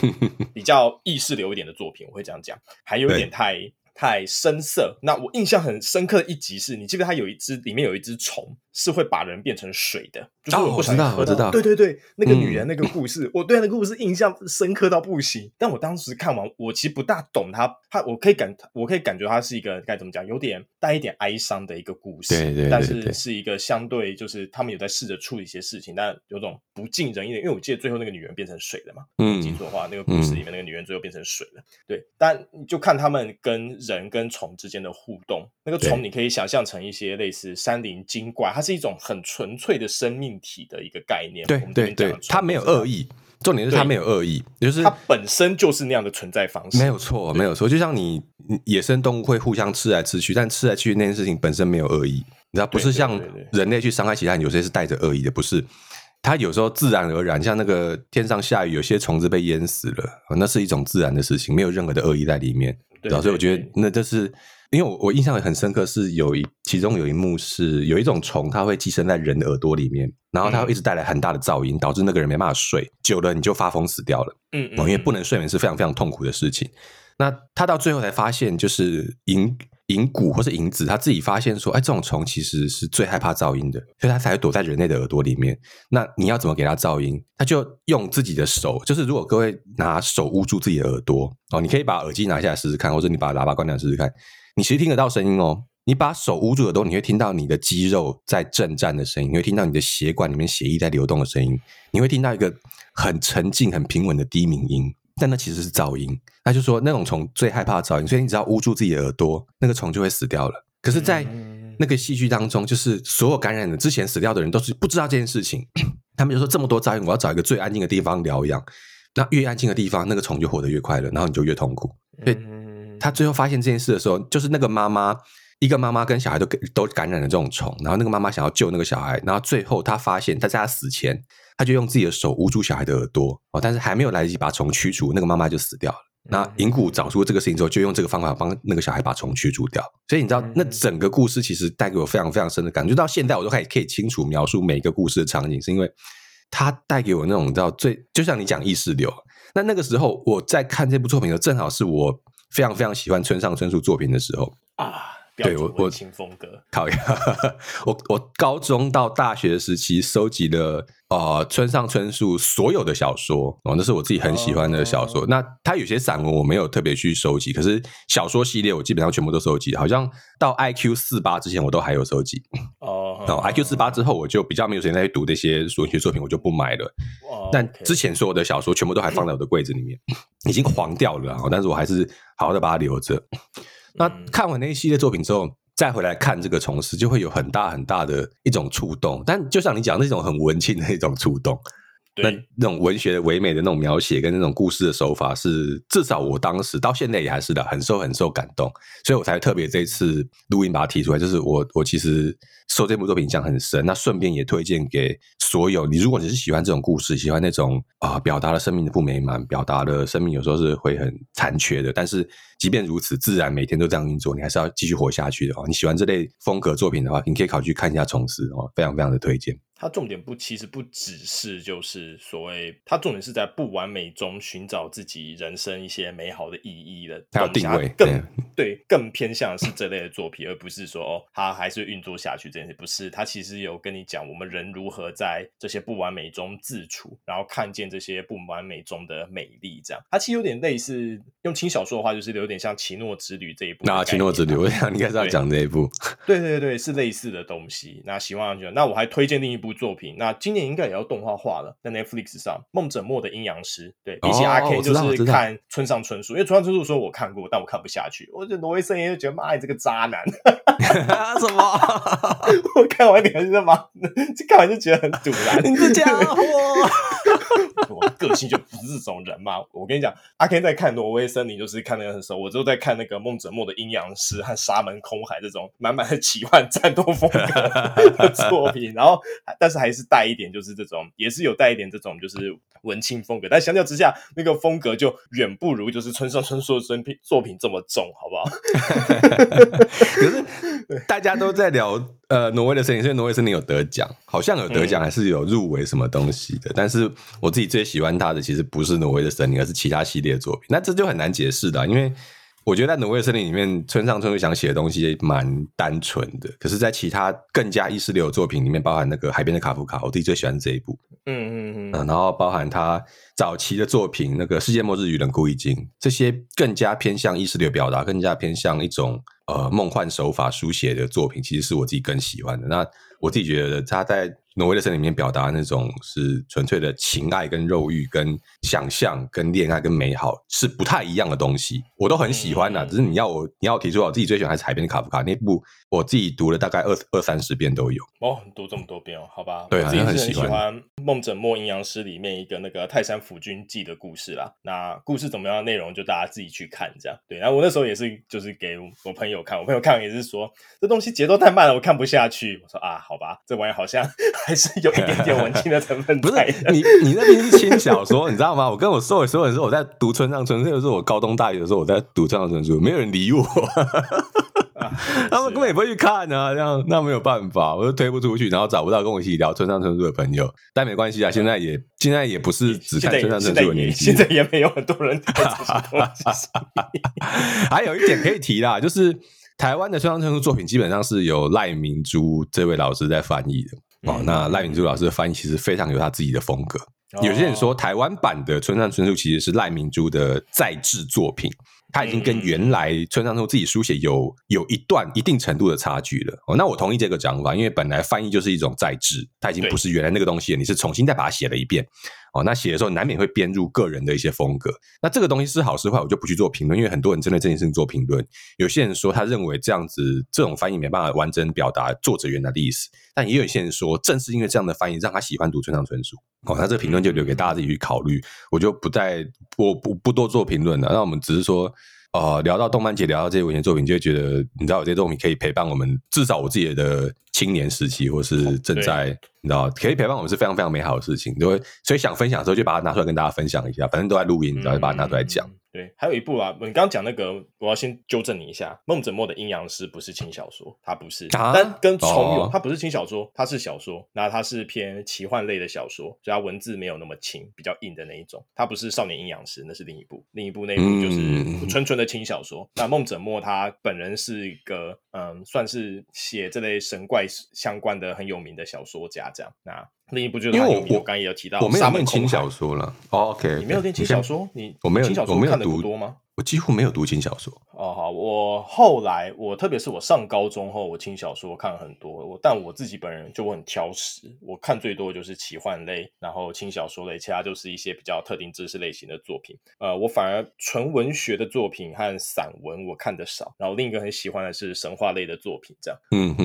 比较意识流一点的作品，我会这样讲，还有一点太。太深色。那我印象很深刻的一集是，你记得它有一只里面有一只虫。是会把人变成水的，就是我不想喝到。哦，我知道，我知道。对对对，那个女人那个故事，嗯、我对那个故事印象深刻到不行。但我当时看完，我其实不大懂它，它我可以感，我可以感觉它是一个该怎么讲，有点带一点哀伤的一个故事。对对，对对。但是是一个相对，就是他们有在试着处理一些事情，但有种不尽人意的。因为我记得最后那个女人变成水了嘛，嗯，记错的话，那个故事里面那个女人最后变成水了。嗯、对，但就看他们跟人跟虫之间的互动，那个虫你可以想象成一些类似山林精怪，它是一种很纯。纯粹的生命体的一个概念，对对对，它没有恶意，重点是它没有恶意，就是它本身就是那样的存在方式，没有错，没有错。就像你野生动物会互相吃来吃去，但吃来吃去那件事情本身没有恶意，你知道，不是像人类去伤害其他人，有些是带着恶意的，不是。它有时候自然而然，像那个天上下雨，有些虫子被淹死了，那是一种自然的事情，没有任何的恶意在里面。对，所以我觉得那就是因为我我印象也很深刻，是有一其中有一幕是有一种虫，它会寄生在人的耳朵里面，然后它会一直带来很大的噪音，导致那个人没办法睡，久了你就发疯死掉了。嗯，嗯，因为不能睡眠是非常非常痛苦的事情。那他到最后才发现，就是银银骨或是银子，他自己发现说，哎，这种虫其实是最害怕噪音的，所以他才会躲在人类的耳朵里面。那你要怎么给他噪音？他就用自己的手，就是如果各位拿手捂住自己的耳朵哦，你可以把耳机拿下来试试看，或者你把喇叭关掉试试看，你其实听得到声音哦。你把手捂住耳朵，你会听到你的肌肉在震颤的声音，你会听到你的血管里面血液在流动的声音，你会听到一个很沉静、很平稳的低鸣音。但那其实是噪音，那就说那种虫最害怕噪音，所以你只要捂住自己的耳朵，那个虫就会死掉了。可是，在那个戏剧当中，就是所有感染的之前死掉的人都是不知道这件事情，[CLEARS THROAT] 他们就说这么多噪音，我要找一个最安静的地方疗养。那越安静的地方，那个虫就活得越快乐，然后你就越痛苦。所以他最后发现这件事的时候，就是那个妈妈，一个妈妈跟小孩都都感染了这种虫，然后那个妈妈想要救那个小孩，然后最后他发现他在他死前。他就用自己的手捂住小孩的耳朵哦，但是还没有来得及把虫驱除，那个妈妈就死掉了。那银谷找出这个事情之后，就用这个方法帮那个小孩把虫驱除掉。所以你知道，那整个故事其实带给我非常非常深的感觉。就到现在，我都可以可以清楚描述每一个故事的场景，是因为它带给我那种你知道最就像你讲意识流。那那个时候我在看这部作品的时候，正好是我非常非常喜欢村上春树作品的时候啊。对我我清风格，讨厌 [LAUGHS] 我我高中到大学时期收集了呃村上春树所有的小说哦，那是我自己很喜欢的小说。哦、那他有些散文我没有特别去收集，可是小说系列我基本上全部都收集。好像到 IQ 四八之前我都还有收集哦。然后 IQ 四八之后我就比较没有时间再去读这些文学作品，我就不买了。哦、但之前所有的小说全部都还放在我的柜子里面，已经黄掉了，但是我还是好好的把它留着。那看完那一系列作品之后，再回来看这个虫师，就会有很大很大的一种触动。但就像你讲那种很文青的一种触动。那那种文学的唯美的那种描写跟那种故事的手法，是至少我当时到现在也还是的，很受很受感动，所以我才特别这一次录音把它提出来。就是我我其实受这部作品影响很深，那顺便也推荐给所有你，如果你是喜欢这种故事，喜欢那种啊、呃、表达了生命的不美满，表达了生命有时候是会很残缺的，但是即便如此，自然每天都这样运作，你还是要继续活下去的哦。你喜欢这类风格作品的话，你可以考虑看一下《虫师》哦，非常非常的推荐。它重点不，其实不只是就是所谓，它重点是在不完美中寻找自己人生一些美好的意义的。它有定位，更对，对，更偏向是这类的作品，而不是说哦，它还是运作下去这件事。不是，它其实有跟你讲，我们人如何在这些不完美中自处，然后看见这些不完美中的美丽。这样，它其实有点类似用轻小说的话，就是有点像《奇诺之旅》这一部。那《奇诺之旅》，我想你应该是要讲这一部。对对对，是类似的东西。那希望就那我还推荐另一部。作品，那今年应该也要动画化了，在 Netflix 上，《梦枕墨的阴阳师》。对，比起阿 K 就是看村上春树，因为村上春树说我看过，但我看不下去。我觉得挪威森严就觉得妈，你这个渣男！[LAUGHS] 什么？[LAUGHS] 我看完你还是在妈，这看完就觉得很堵然，你这家伙。[LAUGHS] 我个性就不是这种人嘛。我跟你讲，阿 Ken 在看挪威森林，就是看那个很熟。我就在看那个《梦枕墨的阴阳师》和《沙门空海》这种满满的奇幻战斗风格的作品，然后。但是还是带一点，就是这种，也是有带一点这种，就是文青风格。但相较之下，那个风格就远不如就是村上春树的作品作品这么重，好不好？可是大家都在聊呃挪威的森林，所以挪威森林有得奖，好像有得奖，还是有入围什么东西的。嗯、但是我自己最喜欢他的，其实不是挪威的森林，而是其他系列的作品。那这就很难解释的，因为。我觉得在挪威的森林里面，村上春树想写的东西蛮单纯的。可是，在其他更加意识流的作品里面，包含那个海边的卡夫卡，我自己最喜欢这一部。嗯嗯嗯。然后包含他早期的作品，那个《世界末日与冷酷异境》，这些更加偏向意识流表达，更加偏向一种呃梦幻手法书写的作品，其实是我自己更喜欢的。那我自己觉得他在。挪威的森林里面表达那种是纯粹的情爱跟肉欲跟想象跟恋爱跟美好是不太一样的东西，我都很喜欢的。只是你要我你要提出我自己最喜欢还是海边的卡夫卡那部，我自己读了大概二二三十遍都有。哦，读这么多遍哦，好吧。对，我自己很喜欢《梦枕墨阴阳师》里面一个那个泰山府君记的故事啦。那故事怎么样的内容就大家自己去看这样。对，然后我那时候也是就是给我朋友看，我朋友看也是说这东西节奏太慢了，我看不下去。我说啊，好吧，这玩意好像。还是有一点点文青的成分。不是你，你那边是轻小说，[LAUGHS] 你知道吗？我跟我硕伟所有人说，我在读村上春树，那时候我高中大学的时候，我在读村上春树，没有人理我。[LAUGHS] 他们根本也不会去看啊，这样那没有办法，我就推不出去，然后找不到跟我一起聊村上春树的朋友。但没关系啊，现在也现在也不是只看村上春树的年纪，现在也没有很多人。还有一点可以提啦，就是台湾的村上春树作品基本上是由赖明珠这位老师在翻译的哦。嗯、那赖明珠老师的翻译其实非常有他自己的风格。哦、有些人说台湾版的村上春树其实是赖明珠的再制作品。他已经跟原来村上春树自己书写有有一段一定程度的差距了。哦，那我同意这个讲法，因为本来翻译就是一种再制，它已经不是原来那个东西了，你是重新再把它写了一遍哦。那写的时候难免会编入个人的一些风格，那这个东西是好是坏，我就不去做评论，因为很多人针对这件事情做评论。有些人说他认为这样子这种翻译没办法完整表达作者原来的意思，但也有些人说正是因为这样的翻译让他喜欢读村上春树哦。那这个评论就留给大家自己去考虑，我就不再我不不多做评论了。那我们只是说。呃，聊到动漫节，聊到这些文学作品，就会觉得你知道，有这些作品可以陪伴我们，至少我自己的青年时期，或是正在。你知道，可以陪伴我们是非常非常美好的事情，就会，所以想分享的时候就把它拿出来跟大家分享一下，反正都在录音，然后就把它拿出来讲。对，还有一部啊，你刚刚讲那个，我要先纠正你一下，孟子墨的阴阳师不是轻小说，它不是，啊、但跟虫蛹，它不是轻小说，它是小说，那它是偏奇幻类的小说，所以它文字没有那么轻，比较硬的那一种，它不是少年阴阳师，那是另一部，另一部那一部就是纯纯的轻小说。嗯、那孟子墨他本人是一个，嗯，算是写这类神怪相关的很有名的小说家，这样，那。另一部就是因为我我刚刚也有提到，我没有念轻小说了。Oh, OK，你没有念轻小说，你我没有轻小说看的不多吗？我几乎没有读轻小说哦，好，我后来我特别是我上高中后，我轻小说看了很多，我但我自己本人就我很挑食，我看最多的就是奇幻类，然后轻小说类，其他就是一些比较特定知识类型的作品。呃，我反而纯文学的作品和散文我看的少，然后另一个很喜欢的是神话类的作品，这样。嗯哼，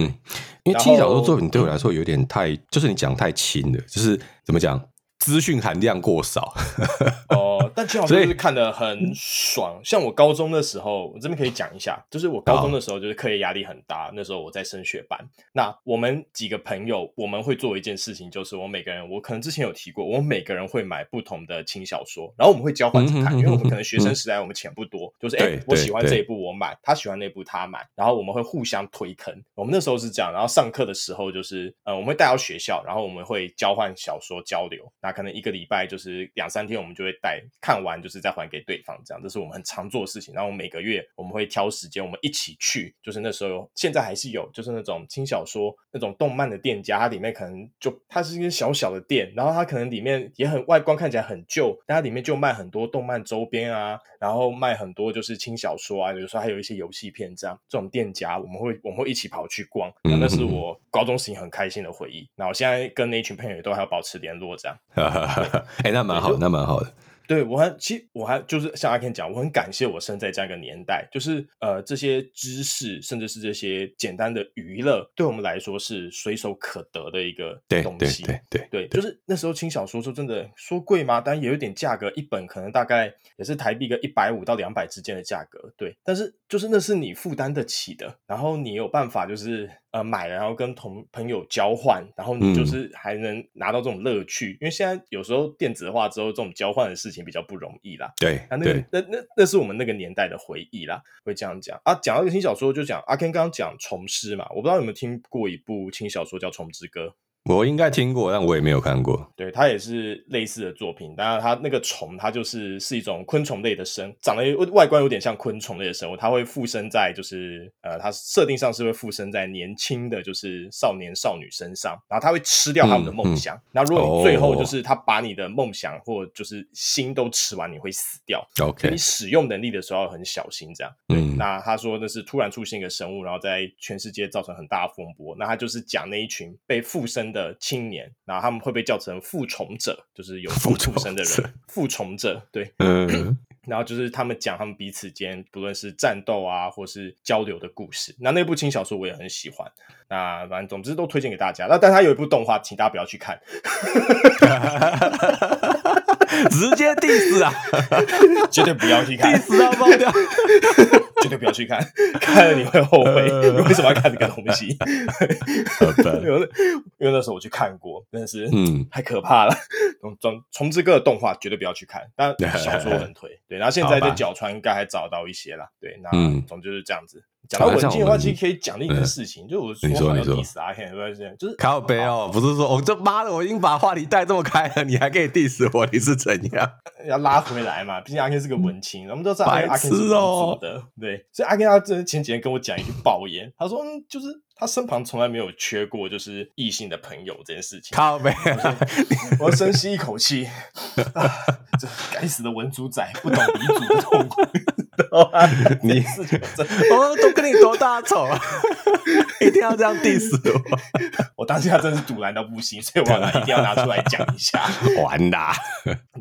因为轻小说作品对我来说有点太，嗯、就是你讲太轻了，就是怎么讲？资讯含量过少 [LAUGHS] 哦，呃，但轻小说就是看得很爽。像我高中的时候，我这边可以讲一下，就是我高中的时候就是课业压力很大，那时候我在升学班。那我们几个朋友，我们会做一件事情，就是我每个人，我可能之前有提过，我们每个人会买不同的轻小说，然后我们会交换着看，嗯、因为我们可能学生时代我们钱不多，嗯、就是哎，欸、我喜欢这一部我买，他喜欢那部他买，然后我们会互相推坑。我们那时候是这样，然后上课的时候就是呃，我们会带到学校，然后我们会交换小说交流。那可能一个礼拜就是两三天，我们就会带看完，就是再还给对方，这样这是我们很常做的事情。然后每个月我们会挑时间，我们一起去，就是那时候现在还是有，就是那种轻小说那种动漫的店家，它里面可能就它是一个小小的店，然后它可能里面也很外观看起来很旧，但它里面就卖很多动漫周边啊，然后卖很多就是轻小说啊，有时候还有一些游戏片这样。这种店家我们会我们会一起跑去逛，那，那是我高中时期很开心的回忆。那我现在跟那一群朋友也都还要保持联络，这样。[LAUGHS] 哎、欸，那蛮好，那蛮好的。对，我还其实我还就是像阿 Ken 讲，我很感谢我生在这样一个年代，就是呃这些知识，甚至是这些简单的娱乐，对我们来说是随手可得的一个东西。对对对，对，就是那时候轻小说说真的说贵吗？当然也有点价格，一本可能大概也是台币个一百五到两百之间的价格。对，但是就是那是你负担得起的，然后你有办法就是呃买了，然后跟同朋友交换，然后你就是还能拿到这种乐趣。嗯、因为现在有时候电子化之后，这种交换的事情。比较不容易啦，对，那那个那那那是我们那个年代的回忆啦，会这样讲啊。讲到一个轻小说，就讲阿 Ken 刚刚讲虫师嘛，我不知道有没有听过一部轻小说叫《虫之歌》。我应该听过，但我也没有看过。对，它也是类似的作品，当然它那个虫，它就是是一种昆虫类的生，长得外观有点像昆虫类的生物，它会附身在就是呃，它设定上是会附身在年轻的就是少年少女身上，然后它会吃掉他们的梦想。那、嗯嗯、如果你最后就是它把你的梦想或就是心都吃完，你会死掉。OK，你使用能力的时候要很小心，这样。嗯，那他说那是突然出现一个生物，然后在全世界造成很大的风波。那他就是讲那一群被附身的青年，然后他们会被叫成复虫者，就是有复出生的人。复虫者，对，嗯，[CLEARS THROAT] 然后就是他们讲他们彼此间不论是战斗啊，或是交流的故事。那那部轻小说我也很喜欢。那反正总之都推荐给大家。那但他有一部动画，请大家不要去看。[LAUGHS] [LAUGHS] 直接 diss 啊！[LAUGHS] 绝对不要去看，diss 到爆掉！[LAUGHS] 绝对不要去看，看了你会后悔。你为什么要看这个东西？因为因为那时候我去看过，真的是嗯，太可怕了。从从这个动画绝对不要去看，但小说很推。对，然后现在在角川应该还找到一些啦。对，那总之就是这样子。讲到文静的话，其实可以讲另一个事情，就我说好像 diss 阿 Ken，是不是？就是靠背哦，不是说我这妈的，我已经把话题带这么开了，你还可以 diss 我，你是怎样？要拉回来嘛，毕竟阿 Ken 是个文青，我们都知道阿 Ken 是文组的，对。所以阿 Ken 他这前几天跟我讲一句爆言，他说就是他身旁从来没有缺过就是异性的朋友这件事情。靠北，我深吸一口气，[LAUGHS] 这该死的文主仔不懂理组的痛苦。[LAUGHS] 你是我都跟你多大仇啊！[LAUGHS] 一定要这样 diss 我，我当下真是堵然到不行，所以我一定要拿出来讲一下。[LAUGHS] 完啦，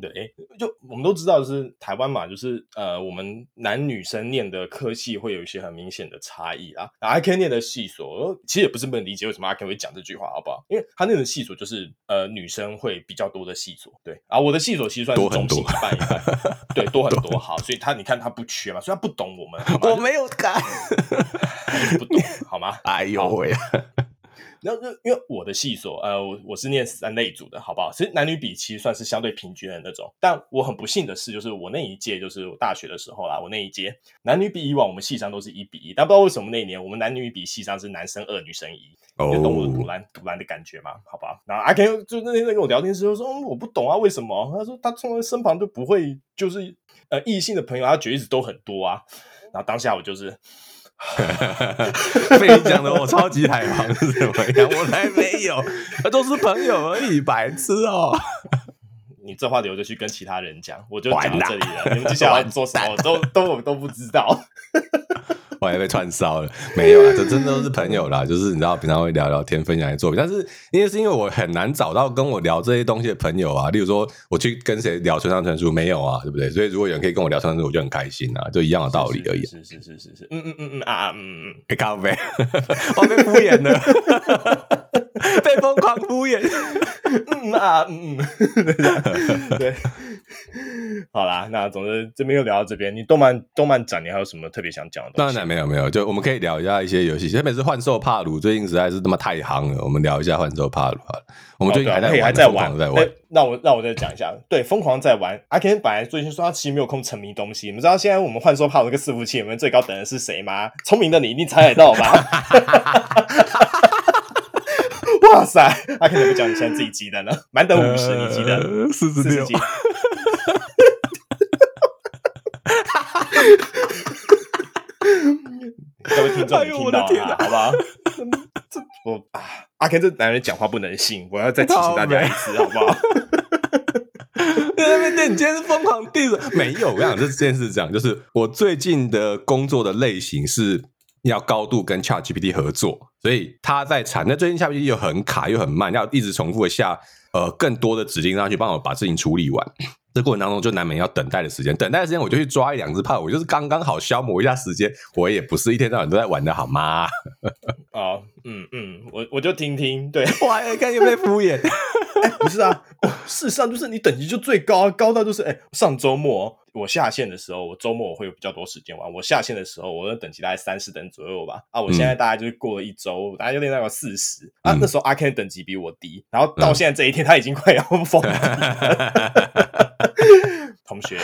对，就我们都知道，就是台湾嘛，就是呃，我们男女生念的科系会有一些很明显的差异啊。阿 Ken 念的系所，其实也不是不能理解为什么阿 Ken 会讲这句话，好不好？因为他念的系所就是呃女生会比较多的系所，对。啊，我的系所其实算是中性一半一半，对，多很多。好，所以他你看他不缺嘛，所以他不懂我们。我没有看，不懂好吗？哎呦喂！然后就因为我的系所，呃，我我是念三类组的，好不好？其实男女比其实算是相对平均的那种。但我很不幸的是，就是我那一届，就是我大学的时候啦，我那一届男女比以往我们系上都是一比一，但不知道为什么那一年我们男女比系上是男生二女生一，就懂我的赌男赌男的感觉嘛？好吧。然后阿 Ken 就那天在跟我聊天时候说，嗯，我不懂啊，为什么？他说他从来身旁就不会就是呃异性的朋友，他觉得一直都很多啊。然后当下我就是。[LAUGHS] 被你讲的我超级海王是怎么样？我才没有，那 [LAUGHS] 都是朋友而已，白痴哦！你这话留着去跟其他人讲，我就讲到这里了。你们接下来做什么，我都都我都不知道。我还被串烧了，没有啊，这真的都是朋友啦，就是你知道，平常会聊聊天，分享一些作品。但是因为是因为我很难找到跟我聊这些东西的朋友啊，例如说我去跟谁聊村上春树，没有啊，对不对？所以如果有人可以跟我聊村上春树，我就很开心啊，就一样的道理而已。是是是是是，嗯嗯嗯嗯啊嗯嗯咖啡，我被敷衍了，[LAUGHS] 被疯狂敷衍，嗯啊嗯嗯，[LAUGHS] 对。[LAUGHS] 好啦，那总之这边又聊到这边。你动漫动漫展，你还有什么特别想讲的东西？当然没有没有，就我们可以聊一下一些游戏，特别是幻兽帕鲁，最近实在是他妈太夯了。我们聊一下幻兽帕鲁好了。我们最近还在玩，还在玩，在玩。那我那我再讲一下，对，疯狂在玩。阿 Ken 本来最近说他其实没有空沉迷东西，你们知道现在我们幻兽帕鲁这个伺服器里面最高等的是谁吗？聪明的你一定猜得到吧？[LAUGHS] 哇塞！阿 Ken 怎么讲？你现在自己记得呢？满等五十，你记得四十六。各位听众，你听到了，好不好？这我啊，阿 Ken 这男人讲话不能信，我要再提醒大家一次，好不好？那边店，你今天是疯狂 diss？没有，我跟你讲，这件事是这样，就是我最近的工作的类型是要高度跟 ChatGPT 合作，所以他在产。那最近 ChatGPT 又很卡，又很慢，要一直重复的下呃更多的指令上去帮我把事情处理完。这过程当中就难免要等待的时间，等待的时间我就去抓一两只炮，我就是刚刚好消磨一下时间。我也不是一天到晚都在玩的好吗？[LAUGHS] 哦，嗯嗯，我我就听听，对，哇，看有没有敷衍。[LAUGHS] 欸、不是啊，事实上就是你等级就最高，高到就是哎、欸，上周末我下线的时候，我周末我会有比较多时间玩。我下线的时候，我的等级大概三十等左右吧。啊，我现在大概就是过了一周，大概就练到个四十。啊，那时候阿 Ken 等级比我低，然后到现在这一天，他已经快要疯了。[LAUGHS] [LAUGHS] 同学，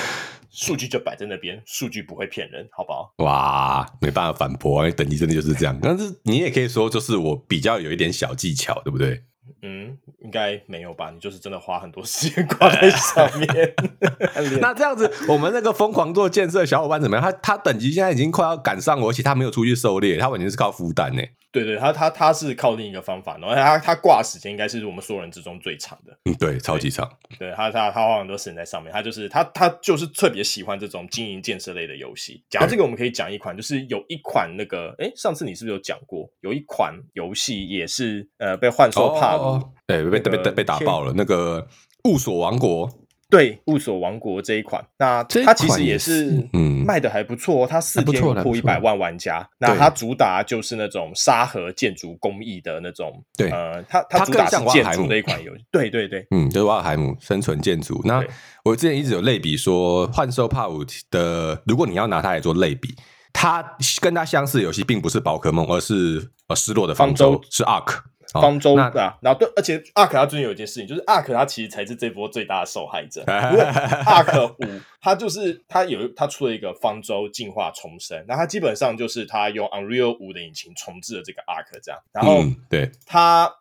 数据就摆在那边，数据不会骗人，好不好？哇，没办法反驳，等级真的就是这样。但是你也可以说，就是我比较有一点小技巧，对不对？嗯，应该没有吧？你就是真的花很多时间挂在上面。[LAUGHS] 那这样子，我们那个疯狂做建设的小伙伴怎么样？他他等级现在已经快要赶上我，而且他没有出去狩猎，他完全是靠孵蛋呢。对对，他他他是靠另一个方法，然后他他挂时间应该是我们所有人之中最长的。嗯，对，超级长。对，对他他他花很多时间在上面，他就是他他就是特别喜欢这种经营建设类的游戏。讲到这个，我们可以讲一款，就是有一款那个，哎，上次你是不是有讲过？有一款游戏也是呃被幻兽帕鲁，对，被被被被打爆了。那个雾锁王国，对，雾锁王国这一款，那它其实也是嗯卖的还不错，它四天破一百万玩家。那它主打就是那种沙盒建筑工艺的那种，对，呃，它它主打是建筑的一款游戏，对对对，嗯，就是瓦尔海姆生存建筑。那我之前一直有类比说，幻兽帕五的，如果你要拿它来做类比，它跟它相似的游戏并不是宝可梦，而是呃失落的方舟，方舟是 Ark。方舟对啊，然后对，而且 Ark 它最近有一件事情，就是 Ark 它其实才是这波最大的受害者。[LAUGHS] 因为 Ark 五，它就是它有它出了一个方舟进化重生，那它基本上就是它用 Unreal 五的引擎重置了这个 Ark 这样，然后、嗯、对它。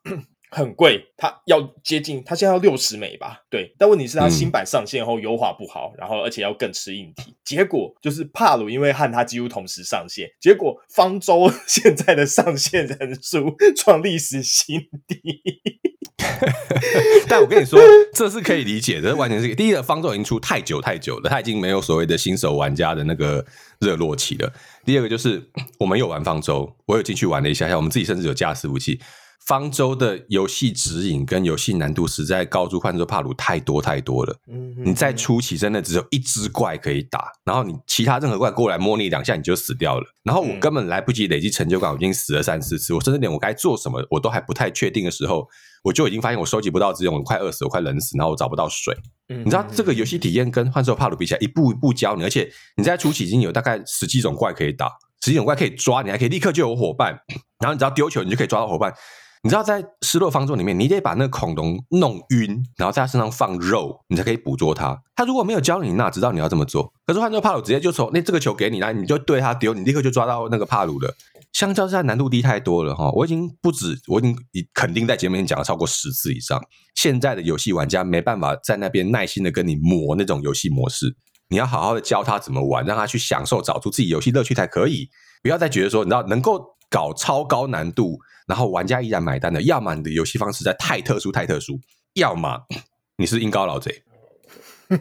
很贵，它要接近，它现在要六十美吧？对，但问题是它新版上线后优化不好，嗯、然后而且要更吃硬体，结果就是帕鲁因为和它几乎同时上线，结果方舟 [LAUGHS] 现在的上线人数创历史新低。[LAUGHS] 但我跟你说，[LAUGHS] 这是可以理解的，完全是第一个方舟已经出太久太久了，它已经没有所谓的新手玩家的那个热络期了。第二个就是我们有玩方舟，我有进去玩了一下下，我们自己甚至有架伺服器。方舟的游戏指引跟游戏难度实在高出幻兽帕鲁太多太多了。嗯，你在初期真的只有一只怪可以打，然后你其他任何怪过来摸你两下你就死掉了。然后我根本来不及累积成就感，我已经死了三四次。我甚至连我该做什么我都还不太确定的时候，我就已经发现我收集不到资源，我快饿死，我快冷死，然后我找不到水。嗯，你知道这个游戏体验跟幻兽帕鲁比起来，一步一步教你，而且你在初期已经有大概十几种怪可以打，十几种怪可以抓，你还可以立刻就有伙伴，然后你只要丢球，你就可以抓到伙伴。你知道在失落方舟里面，你得把那个恐龙弄晕，然后在它身上放肉，你才可以捕捉它。他如果没有教你，那知道你要这么做？可是幻兽帕鲁直接就从那这个球给你，来你就对它丢，你立刻就抓到那个帕鲁了。相较之下难度低太多了哈！我已经不止，我已经肯定在节目里讲了超过十次以上。现在的游戏玩家没办法在那边耐心的跟你磨那种游戏模式，你要好好的教他怎么玩，让他去享受，找出自己游戏乐趣才可以。不要再觉得说，你知道能够搞超高难度。然后玩家依然买单的，要么你的游戏方式在太特殊、太特殊，要么你是阴高老贼，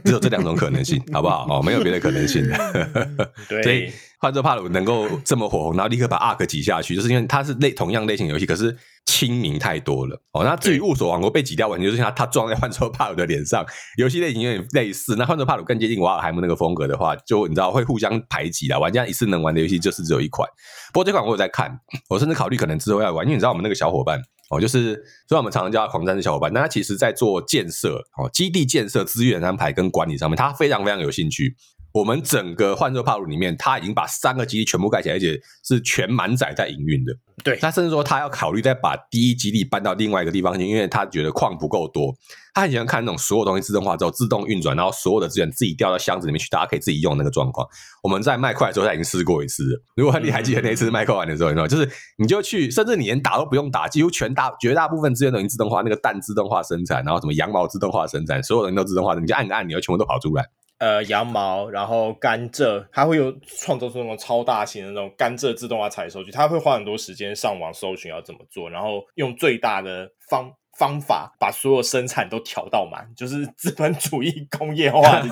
只有这两种可能性，[LAUGHS] 好不好？哦，没有别的可能性的。[LAUGHS] 对，所以幻兽帕鲁能够这么火红，然后立刻把 Ark 挤下去，就是因为它是类同样类型游戏，可是亲民太多了。哦，那至于雾锁王国被挤掉，完全就是他他撞在幻兽帕鲁的脸上，游戏类型有点类似。那幻兽帕鲁更接近瓦尔海姆那个风格的话，就你知道会互相排挤的。玩家一次能玩的游戏就是只有一款。不过这款我有在看，我甚至考虑可能之后要玩，因为你知道我们那个小伙伴哦，就是虽然我们常常叫他狂战士小伙伴，但他其实在做建设哦，基地建设、资源安排跟管理上面，他非常非常有兴趣。我们整个幻兽帕鲁里面，他已经把三个基地全部盖起来，而且是全满载在营运的。对，他甚至说他要考虑再把第一基地搬到另外一个地方去，因为他觉得矿不够多。他很喜欢看那种所有东西自动化之后自动运转，然后所有的资源自己掉到箱子里面去，大家可以自己用那个状况。我们在麦块的时候他已经试过一次了。如果你还记得那次麦块玩的时候，你知道，就是你就去，甚至你连打都不用打，几乎全大绝大部分资源都已经自动化，那个蛋自动化生产，然后什么羊毛自动化生产，所有人都自动化，你就按个按钮，全部都跑出来。呃，羊毛，然后甘蔗，它会有创造出那种超大型的那种甘蔗自动化采收机，它会花很多时间上网搜寻要怎么做，然后用最大的方方法把所有生产都调到满，就是资本主义工业化的机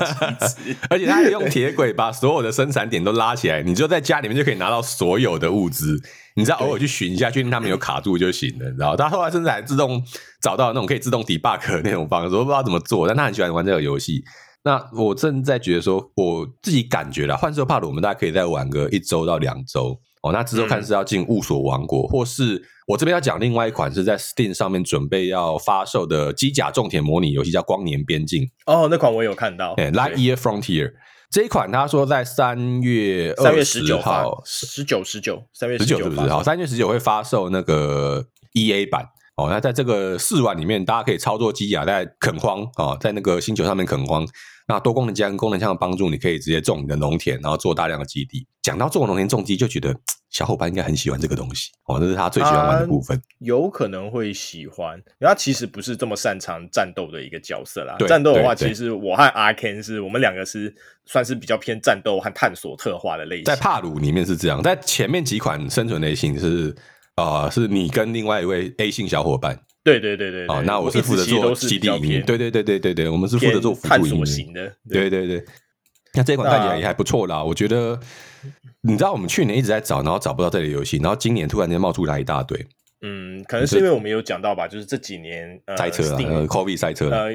制。[LAUGHS] 而且它用铁轨把所有的生产点都拉起来，你就在家里面就可以拿到所有的物资，你只要偶尔去寻一下，确定他们有卡住就行了，你知道？它后来甚至还自动找到那种可以自动 debug 的那种方式，我不知道怎么做，但他很喜欢玩这个游戏。那我正在觉得说，我自己感觉啦，幻兽帕鲁，我们大家可以再玩个一周到两周哦。那之后看是要进雾锁王国，嗯、或是我这边要讲另外一款是在 Steam 上面准备要发售的机甲种田模拟游戏，叫《光年边境》。哦，那款我有看到。欸、Lightyear Frontier 这一款，他说在三月三月十九号，十九十九三月十九是不是？好，三月十九会发售那个 EA 版。哦，那在这个试玩里面，大家可以操作机甲在垦荒啊、哦，在那个星球上面垦荒。那多功能加跟功能枪的帮助，你可以直接种你的农田，然后做大量的基地。讲到种农田种基，就觉得小伙伴应该很喜欢这个东西哦，这是他最喜欢玩的部分。有可能会喜欢，因为他其实不是这么擅长战斗的一个角色啦。对战斗的话，其实我和阿 Ken 是我们两个是算是比较偏战斗和探索特化的类型。在帕鲁里面是这样，在前面几款生存类型是啊、呃，是你跟另外一位 A 姓小伙伴。对对对对，哦，那我是负责做基地营运，对对对对对对，我们是负责做探索型的，对对对。那这款看起来也还不错啦，我觉得，你知道我们去年一直在找，然后找不到这类游戏，然后今年突然间冒出来一大堆，嗯，可能是因为我们有讲到吧，就是这几年呃赛车啊，Steam, 呃，COVID 赛车，呃，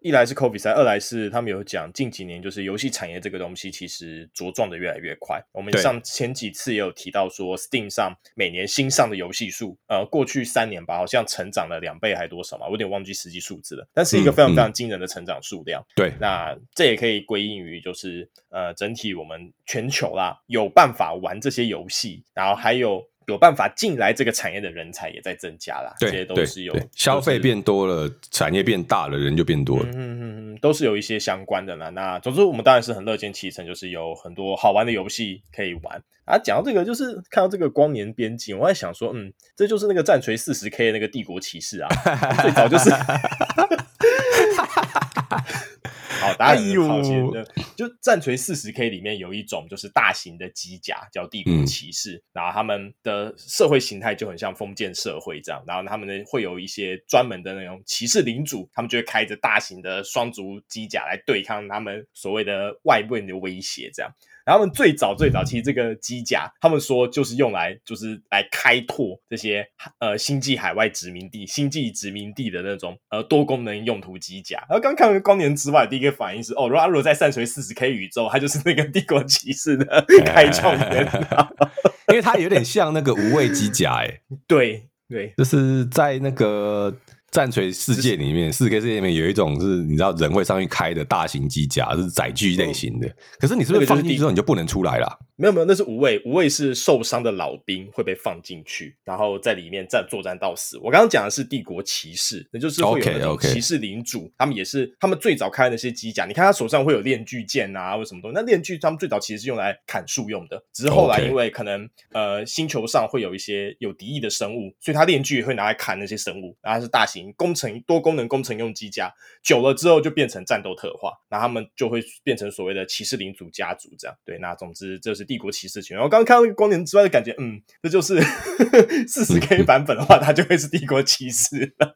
一来是 COVID 赛，二来是他们有讲近几年就是游戏产业这个东西其实茁壮的越来越快。我们上前几次也有提到说，Steam 上每年新上的游戏数，呃，过去三年吧，好像成长了两倍还多少嘛，我有点忘记实际数字了，但是一个非常非常惊人的成长数量。对、嗯，那这也可以归因于就是呃，整体我们全球啦有办法玩这些游戏，然后还有。有办法进来这个产业的人才也在增加啦，对，这些都是有消费变多了，产业变大了，人就变多了，嗯嗯嗯，都是有一些相关的啦。那总之，我们当然是很乐见其成，就是有很多好玩的游戏可以玩啊。讲到这个，就是看到这个光年边境，我在想说，嗯，这就是那个战锤四十 K 的那个帝国骑士啊，[LAUGHS] 最早就是。[LAUGHS] 好，大家很好奇的，就战锤四十 K 里面有一种就是大型的机甲叫帝国骑士，嗯，然后他们的社会形态就很像封建社会这样，然后他们呢会有一些专门的那种骑士领主，他们就会开着大型的双足机甲来对抗他们所谓的外部的威胁这样。他们最早最早，其实这个机甲，他们说就是用来就是来开拓这些呃星际海外殖民地、星际殖民地的那种呃多功能用途机甲。然后刚看完《光年之外》，第一个反应是哦，如果如果在散锤四十 K 宇宙，它就是那个帝国骑士的开创人，[LAUGHS] 因为它有点像那个无畏机甲，哎，[LAUGHS] 对对，就是在那个。战锤世界里面，四 K 世界里面有一种是你知道人会上去开的大型机甲，是载具类型的。可是你是不是放进去之后你就不能出来了？没有没有，那是无畏，无畏是受伤的老兵会被放进去，然后在里面战作战到死。我刚刚讲的是帝国骑士，那就是会有那种骑士领主，okay, okay. 他们也是他们最早开的那些机甲。你看他手上会有链锯剑啊，或者什么东西。那链锯他们最早其实是用来砍树用的，只是后来因为可能.呃星球上会有一些有敌意的生物，所以他链锯也会拿来砍那些生物。然后是大型工程多功能工程用机甲，久了之后就变成战斗特化，那他们就会变成所谓的骑士领主家族这样。对，那总之这是。帝国骑士群，然后刚刚看到那个光年之外的感觉，嗯，这就是 [LAUGHS] 四十 K 版本的话，它就会是帝国骑士了。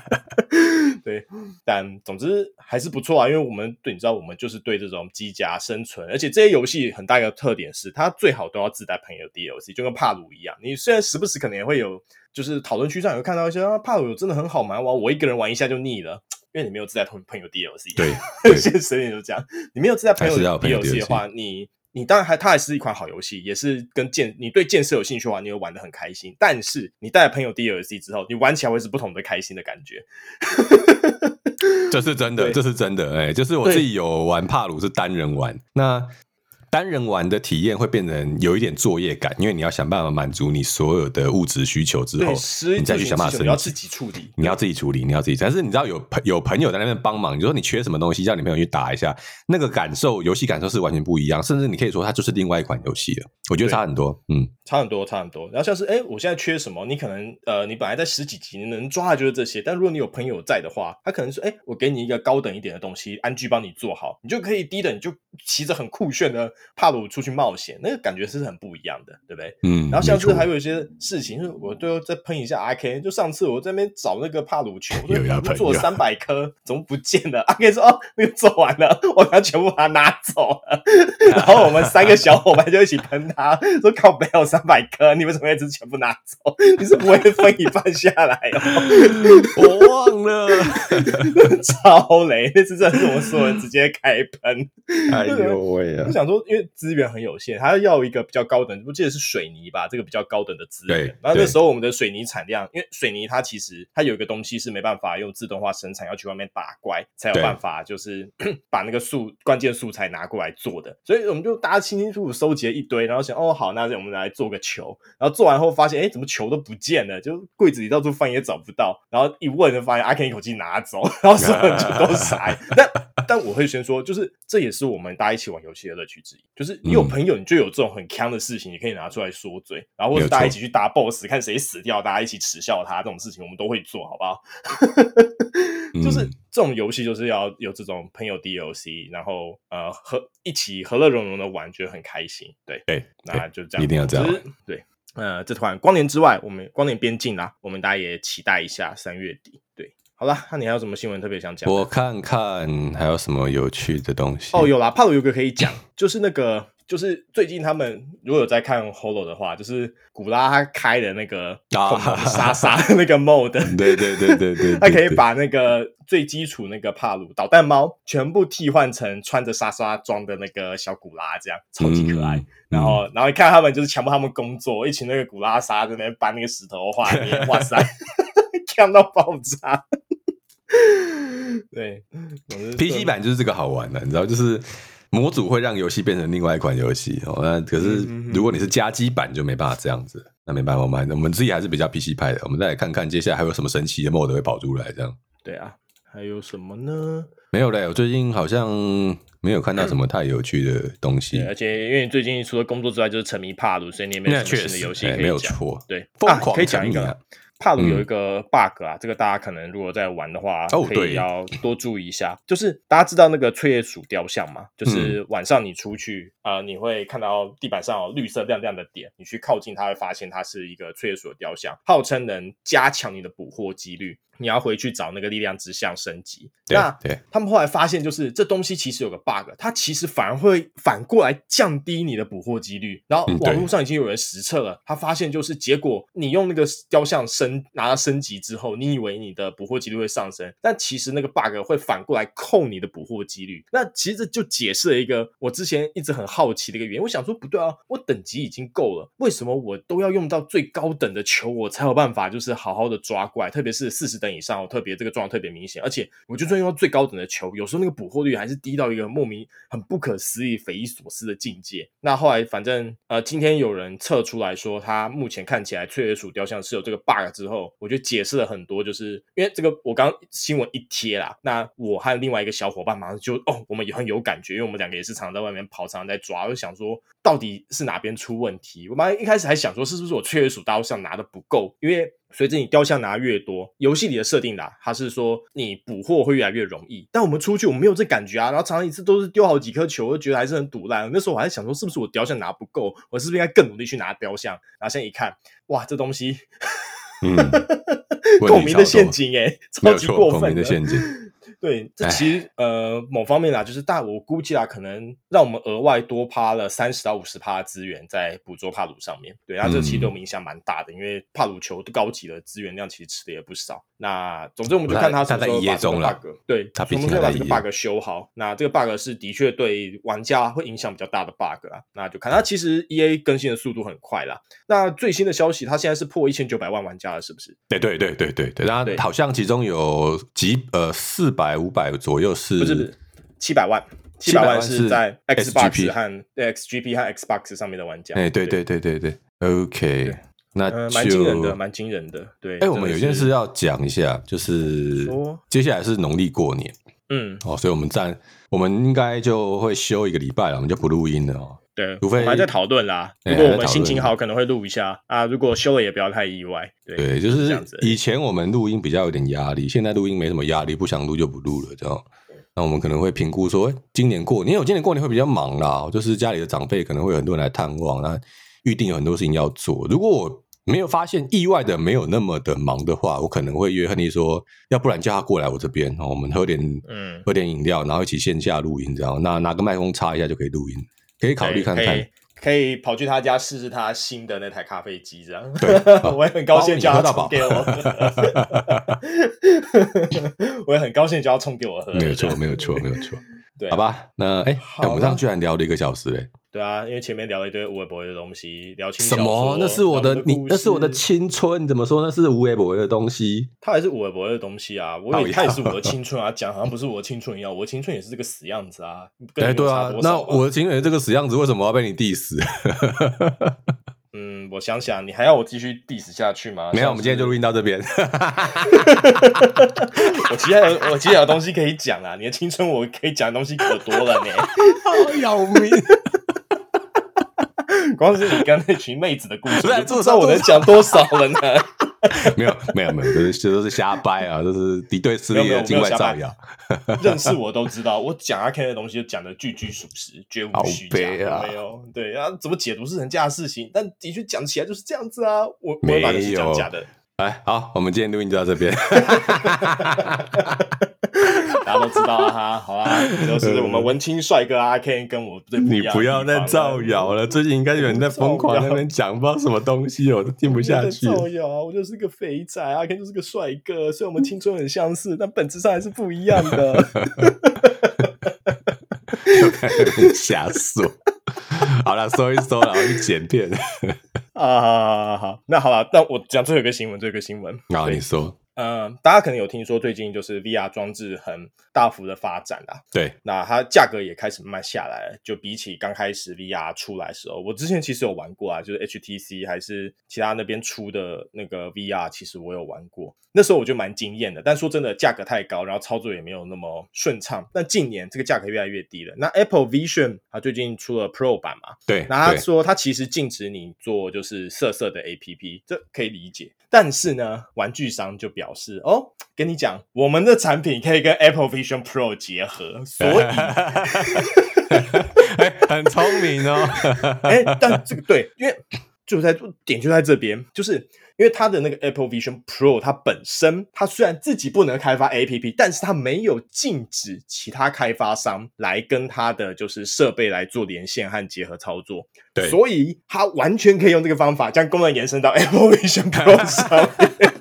[LAUGHS] 对，但总之还是不错啊，因为我们对，你知道，我们就是对这种机甲生存，而且这些游戏很大一个特点是，它最好都要自带朋友 DLC，就跟帕鲁一样。你虽然时不时可能也会有，就是讨论区上也会看到一些啊，帕鲁真的很好玩，哇，我一个人玩一下就腻了。因为你没有自带朋朋友 DLC，对，现实一点就这样，你没有自带朋友 DLC 的话，你你当然还它还是一款好游戏，也是跟建你对建设有兴趣的话，你会玩的很开心。但是你带了朋友 DLC 之后，你玩起来会是不同的开心的感觉。这是真的，这是真的，哎、欸，就是我自己有玩帕鲁是单人玩那。单人玩的体验会变成有一点作业感，因为你要想办法满足你所有的物质需求之后，你再去想办法。你要自己处理，你要自己处理，你要自己。但是你知道有朋有朋友在那边帮忙，你说你缺什么东西，叫你朋友去打一下，那个感受，游戏感受是完全不一样。甚至你可以说它就是另外一款游戏了。我觉得差很多，嗯，差很多，差很多。然后像是哎，我现在缺什么？你可能呃，你本来在十几级，你能抓的就是这些。但如果你有朋友在的话，他可能说哎，我给你一个高等一点的东西，安居帮你做好，你就可以低等，你就骑着很酷炫的帕鲁出去。冒险那个感觉是很不一样的，对不对？嗯。然后像是还有一些事情，就是我最后再喷一下阿 K。就上次我在那边找那个帕鲁球，我说做了三百颗，怎么不见了？阿 K 说：“哦，那个做完了，[LAUGHS] 我刚全部把它拿走了。[LAUGHS] ”然后我们三个小伙伴就一起喷他，说：“靠，没有三百颗，你为什么一直全部拿走？[LAUGHS] 你是不会分一半下来哦？”我忘了，超雷！那次真的是我们所有人直接开喷。哎呦喂啊！我想说，因为资源很有。限，他要一个比较高等，我记得是水泥吧，这个比较高等的资源。然后那时候我们的水泥产量，因为水泥它其实它有一个东西是没办法用自动化生产，要去外面打怪才有办法，就是 [COUGHS] 把那个素关键素材拿过来做的。所以我们就大家清清楚楚收集了一堆，然后想哦好，那我们来做个球。然后做完后发现，哎，怎么球都不见了？就柜子里到处翻也找不到。然后一问就发现阿 Ken 一口气拿走，然后所有人就都傻。但但我会先说，就是这也是我们大家一起玩游戏的乐趣之一，就是你有朋友，你就有这种很坑的事情，你可以拿出来说嘴，然后或者大家一起去打 BOSS，看谁死掉，大家一起耻笑他，这种事情我们都会做，好不好？[LAUGHS] 就是这种游戏就是要有这种朋友 DLC，然后呃和一起和乐融融的玩，觉得很开心。对对，那就这样，一定要这样。对，呃，这团光年之外，我们光年边境啦，我们大家也期待一下三月底。对。好啦，那你还有什么新闻特别想讲？我看看还有什么有趣的东西。哦，有啦，帕鲁有个可以讲，[LAUGHS] 就是那个。就是最近他们如果有在看 Holo 的话，就是古拉他开的那个恐龙莎莎那个 mode，对对对对对，[LAUGHS] 他可以把那个最基础那个帕鲁导弹猫全部替换成穿着莎莎装的那个小古拉，这样超级可爱。嗯、然后，然后一看他们就是强迫他们工作，一群那个古拉莎在那边搬那个石头画面，[LAUGHS] 哇塞，看到爆炸。[LAUGHS] 对，PC 版就是这个好玩的，你知道，就是。模组会让游戏变成另外一款游戏哦，那可是如果你是加机版就没办法这样子，那没办法，我们我们自己还是比较 PC 派的，我们再来看看接下来还有什么神奇的 mode 会跑出来，这样。对啊，还有什么呢？没有嘞，我最近好像没有看到什么 [CLEARS THROAT] 太有趣的东西。而且因为最近除了工作之外就是沉迷帕鲁，所以你也没有什么新的游戏可以讲。没有错，对，疯狂可以讲一个。帕鲁有一个 bug 啊，嗯、这个大家可能如果在玩的话，可以要多注意一下。哦、就是大家知道那个翠叶鼠雕像吗？就是晚上你出去啊、嗯呃，你会看到地板上有绿色亮亮的点，你去靠近它会发现它是一个翠叶鼠的雕像，号称能加强你的捕获几率。你要回去找那个力量之像升级。对那对他们后来发现，就是这东西其实有个 bug，它其实反而会反过来降低你的捕获几率。然后网络上已经有人实测了，他发现就是结果，你用那个雕像升拿到升级之后，你以为你的捕获几率会上升，但其实那个 bug 会反过来扣你的捕获几率。那其实这就解释了一个我之前一直很好奇的一个原因。我想说不对啊，我等级已经够了，为什么我都要用到最高等的球，我才有办法就是好好的抓怪，特别是四十等以上，特别这个状况特别明显，而且我就算用到最高等的球，有时候那个捕获率还是低到一个莫名很不可思议、匪夷所思的境界。那后来反正呃，今天有人测出来说，他目前看起来翠叶鼠雕像是有这个 bug 之后，我就解释了很多，就是因为这个我刚新闻一贴啦，那我和另外一个小伙伴马上就哦，我们也很有感觉，因为我们两个也是常在外面跑，常常在抓，我就想说到底是哪边出问题。我妈一开始还想说是不是我翠叶鼠雕像拿的不够，因为。随着你雕像拿越多，游戏里的设定啦，它是说你捕获会越来越容易。但我们出去，我们没有这感觉啊。然后常常一次都是丢好几颗球，我就觉得还是很赌烂。那时候我还在想说，是不是我雕像拿不够？我是不是应该更努力去拿雕像？然后现在一看，哇，这东西，嗯，孔明 [LAUGHS] 的陷阱哎、欸，超级过分，的陷阱。对，这其实呃某方面啦，就是大我估计啦，可能让我们额外多趴了三十到五十趴的资源在捕捉帕鲁上面。对，那这其实对我们影响蛮大的，嗯、因为帕鲁球高级的资源量其实吃的也不少。那总之我们就看他什么时候把这个 bug，对，什么时候把这个 bug 修好。那这个 bug 是的确对玩家会影响比较大的 bug 啊。那就看它其实 EA 更新的速度很快啦。那最新的消息，它现在是破一千九百万玩家了，是不是？对对对对对对，然后好像其中有几呃四百。五百左右是，不是不是七百万？七百万是在 Xbox 和 XGP 和 Xbox 上面的玩家。哎，对对对对对，OK，那蛮惊人的，蛮惊人的。对，哎，我们有件事要讲一下，就是接下来是农历过年，嗯，哦，所以我们暂，我们应该就会休一个礼拜了，我们就不录音了哦。对，除非我们还在讨论啦。如果我们心情好，可能会录一下啊。如果休了，也不要太意外。对，对，就是这样子。以前我们录音比较有点压力，现在录音没什么压力，不想录就不录了，这样。那我们可能会评估说，今年过年，因为我今年过年会比较忙啦，就是家里的长辈可能会有很多人来探望，那预定有很多事情要做。如果我没有发现意外的没有那么的忙的话，我可能会约亨利说，要不然叫他过来我这边，我们喝点嗯，喝点饮料，然后一起线下录音，这样。那拿个麦克风插一下就可以录音。可以考虑看看，可以，跑去他家试试他新的那台咖啡机，这样。对，[LAUGHS] 我也很高兴叫他冲给我喝。[LAUGHS] 我也很高兴叫他冲给我喝。没有错，没有错，没有错。对，好吧，那哎，我们上居然聊了一个小时嘞。对啊，因为前面聊了一堆无微博的东西，聊清什么？那是我的，你那是我的青春，你怎么说那是无微博的东西？它还是无微博的东西啊！我以为它也是我的青春啊，讲好像不是我的青春一样，我的青春也是这个死样子啊！哎，对啊，那我的青春这个死样子，为什么要被你 diss？[LAUGHS] 嗯，我想想，你还要我继续 diss 下去吗？[LAUGHS] 没有，我们今天就录音到这边。[LAUGHS] 我其他有我其他有东西可以讲啊！你的青春我可以讲的东西可多了呢，好要命！光是你跟那群妹子的故事，[LAUGHS] 不知道我能讲多少了呢？[LAUGHS] 没有，没有，没有，这这都是瞎掰啊！这是敌对势力的境外造谣。[LAUGHS] 认识我都知道，我讲阿 Ken 的东西就讲的句句属实，绝无虚假。啊、没有，对啊，怎么解读是人家的事情，但的确讲起来就是这样子啊。我没有，我讲假的。哎，好，我们今天录音就到这边。[LAUGHS] 大家都知道了哈，好啊，就是我们文青帅哥 [LAUGHS] 阿 Ken 跟我最不一样。你不要再造谣了，最近应该有人在疯狂在那边讲，不知道什么东西，我都听不下去。造谣啊！我就是个肥仔，阿 Ken 就是个帅哥，所以我们青春很相似，但本质上还是不一样的。[LAUGHS] 瞎说。好了，收一收了，我去剪片。啊，好好好好，那好了，那我讲最后一个新闻，最后一个新闻。好，你说。嗯，大家可能有听说，最近就是 VR 装置很大幅的发展啦。对，那它价格也开始慢慢下来了。就比起刚开始 VR 出来的时候，我之前其实有玩过啊，就是 HTC 还是其他那边出的那个 VR，其实我有玩过。那时候我就蛮惊艳的，但说真的，价格太高，然后操作也没有那么顺畅。但近年这个价格越来越低了。那 Apple Vision 它最近出了 Pro 版嘛？对，那他说它其实禁止你做就是色色的 APP，这可以理解。但是呢，玩具商就表示哦，跟你讲，我们的产品可以跟 Apple Vision Pro 结合，所以，[LAUGHS] 欸、很聪明哦。哎、欸，但这个对，因为就在点就在这边，就是因为它的那个 Apple Vision Pro，它本身它虽然自己不能开发 APP，但是它没有禁止其他开发商来跟它的就是设备来做连线和结合操作。对，所以它完全可以用这个方法将功能延伸到 [LAUGHS] Apple Vision Pro 上面。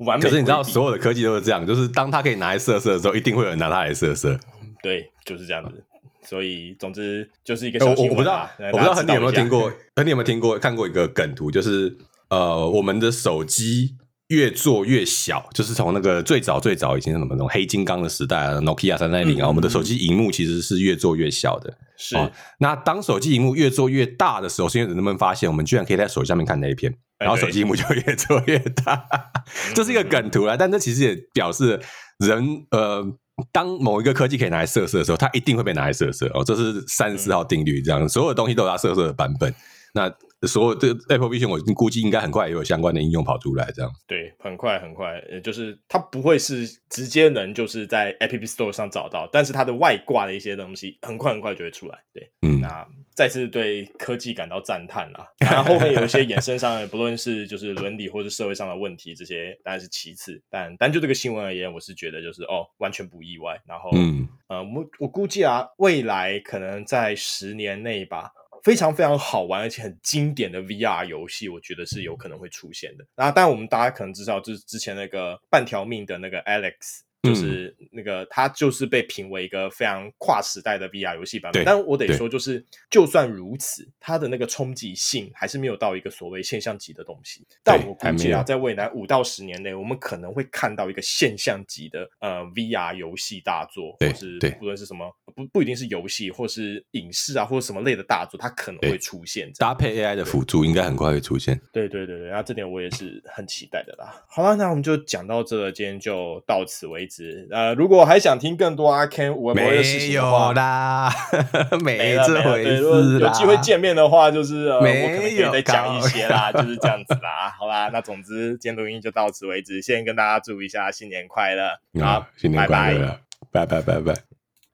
完美。可是你知道，所有的科技都是这样，就是当它可以拿来色色的时候，一定会有人拿它来色色。对，就是这样子。所以，总之就是一个小新闻、啊。我不知道，我不知道你有没有听过？[LAUGHS] 你有没有听过？看过一个梗图，就是呃，我们的手机越做越小，就是从那个最早最早以前什么那种黑金刚的时代啊，Nokia 三三零啊，我们的手机荧幕其实是越做越小的。是、哦。那当手机荧幕越做越大的时候，是因为人们发现，我们居然可以在手机上面看那一片。然后手机屏幕就越做越大，[LAUGHS] 这是一个梗图啦，但这其实也表示人呃，当某一个科技可以拿来色色的时候，它一定会被拿来色色哦，这是三十四号定律，这样所有的东西都有它色色的版本。那所有的 Apple Vision，我估计应该很快也有相关的应用跑出来，这样。对，很快很快，就是它不会是直接能就是在 App Store 上找到，但是它的外挂的一些东西，很快很快就会出来。对，嗯，那再次对科技感到赞叹啦。然后后面有一些衍生上的，[LAUGHS] 不论是就是伦理或是社会上的问题，这些当然是其次。但单就这个新闻而言，我是觉得就是哦，完全不意外。然后，嗯，呃，我我估计啊，未来可能在十年内吧。非常非常好玩而且很经典的 VR 游戏，我觉得是有可能会出现的。然后，当然我们大家可能知道，就是之前那个半条命的那个 Alex。就是那个，它就是被评为一个非常跨时代的 VR 游戏版本。但我得说，就是就算如此，它的那个冲击性还是没有到一个所谓现象级的东西。但我估计啊，在未来五到十年内，我们可能会看到一个现象级的呃 VR 游戏大作，或是不论是什么，不不一定是游戏，或是影视啊，或者什么类的大作，它可能会出现。搭配 AI 的辅助，应该很快会出现。对对对对，然后这点我也是很期待的啦。好了，那我们就讲到这，今天就到此为止。呃，如果还想听更多阿 Ken 我们的事情的话，没有啦，[LAUGHS] 没这回事。有机会见面的话，就是呃，我可能可以再讲一些啦，就是这样子啦。好啦，那总之今天录音就到此为止，先跟大家祝一下新年快乐，好，新年快乐，拜拜拜拜。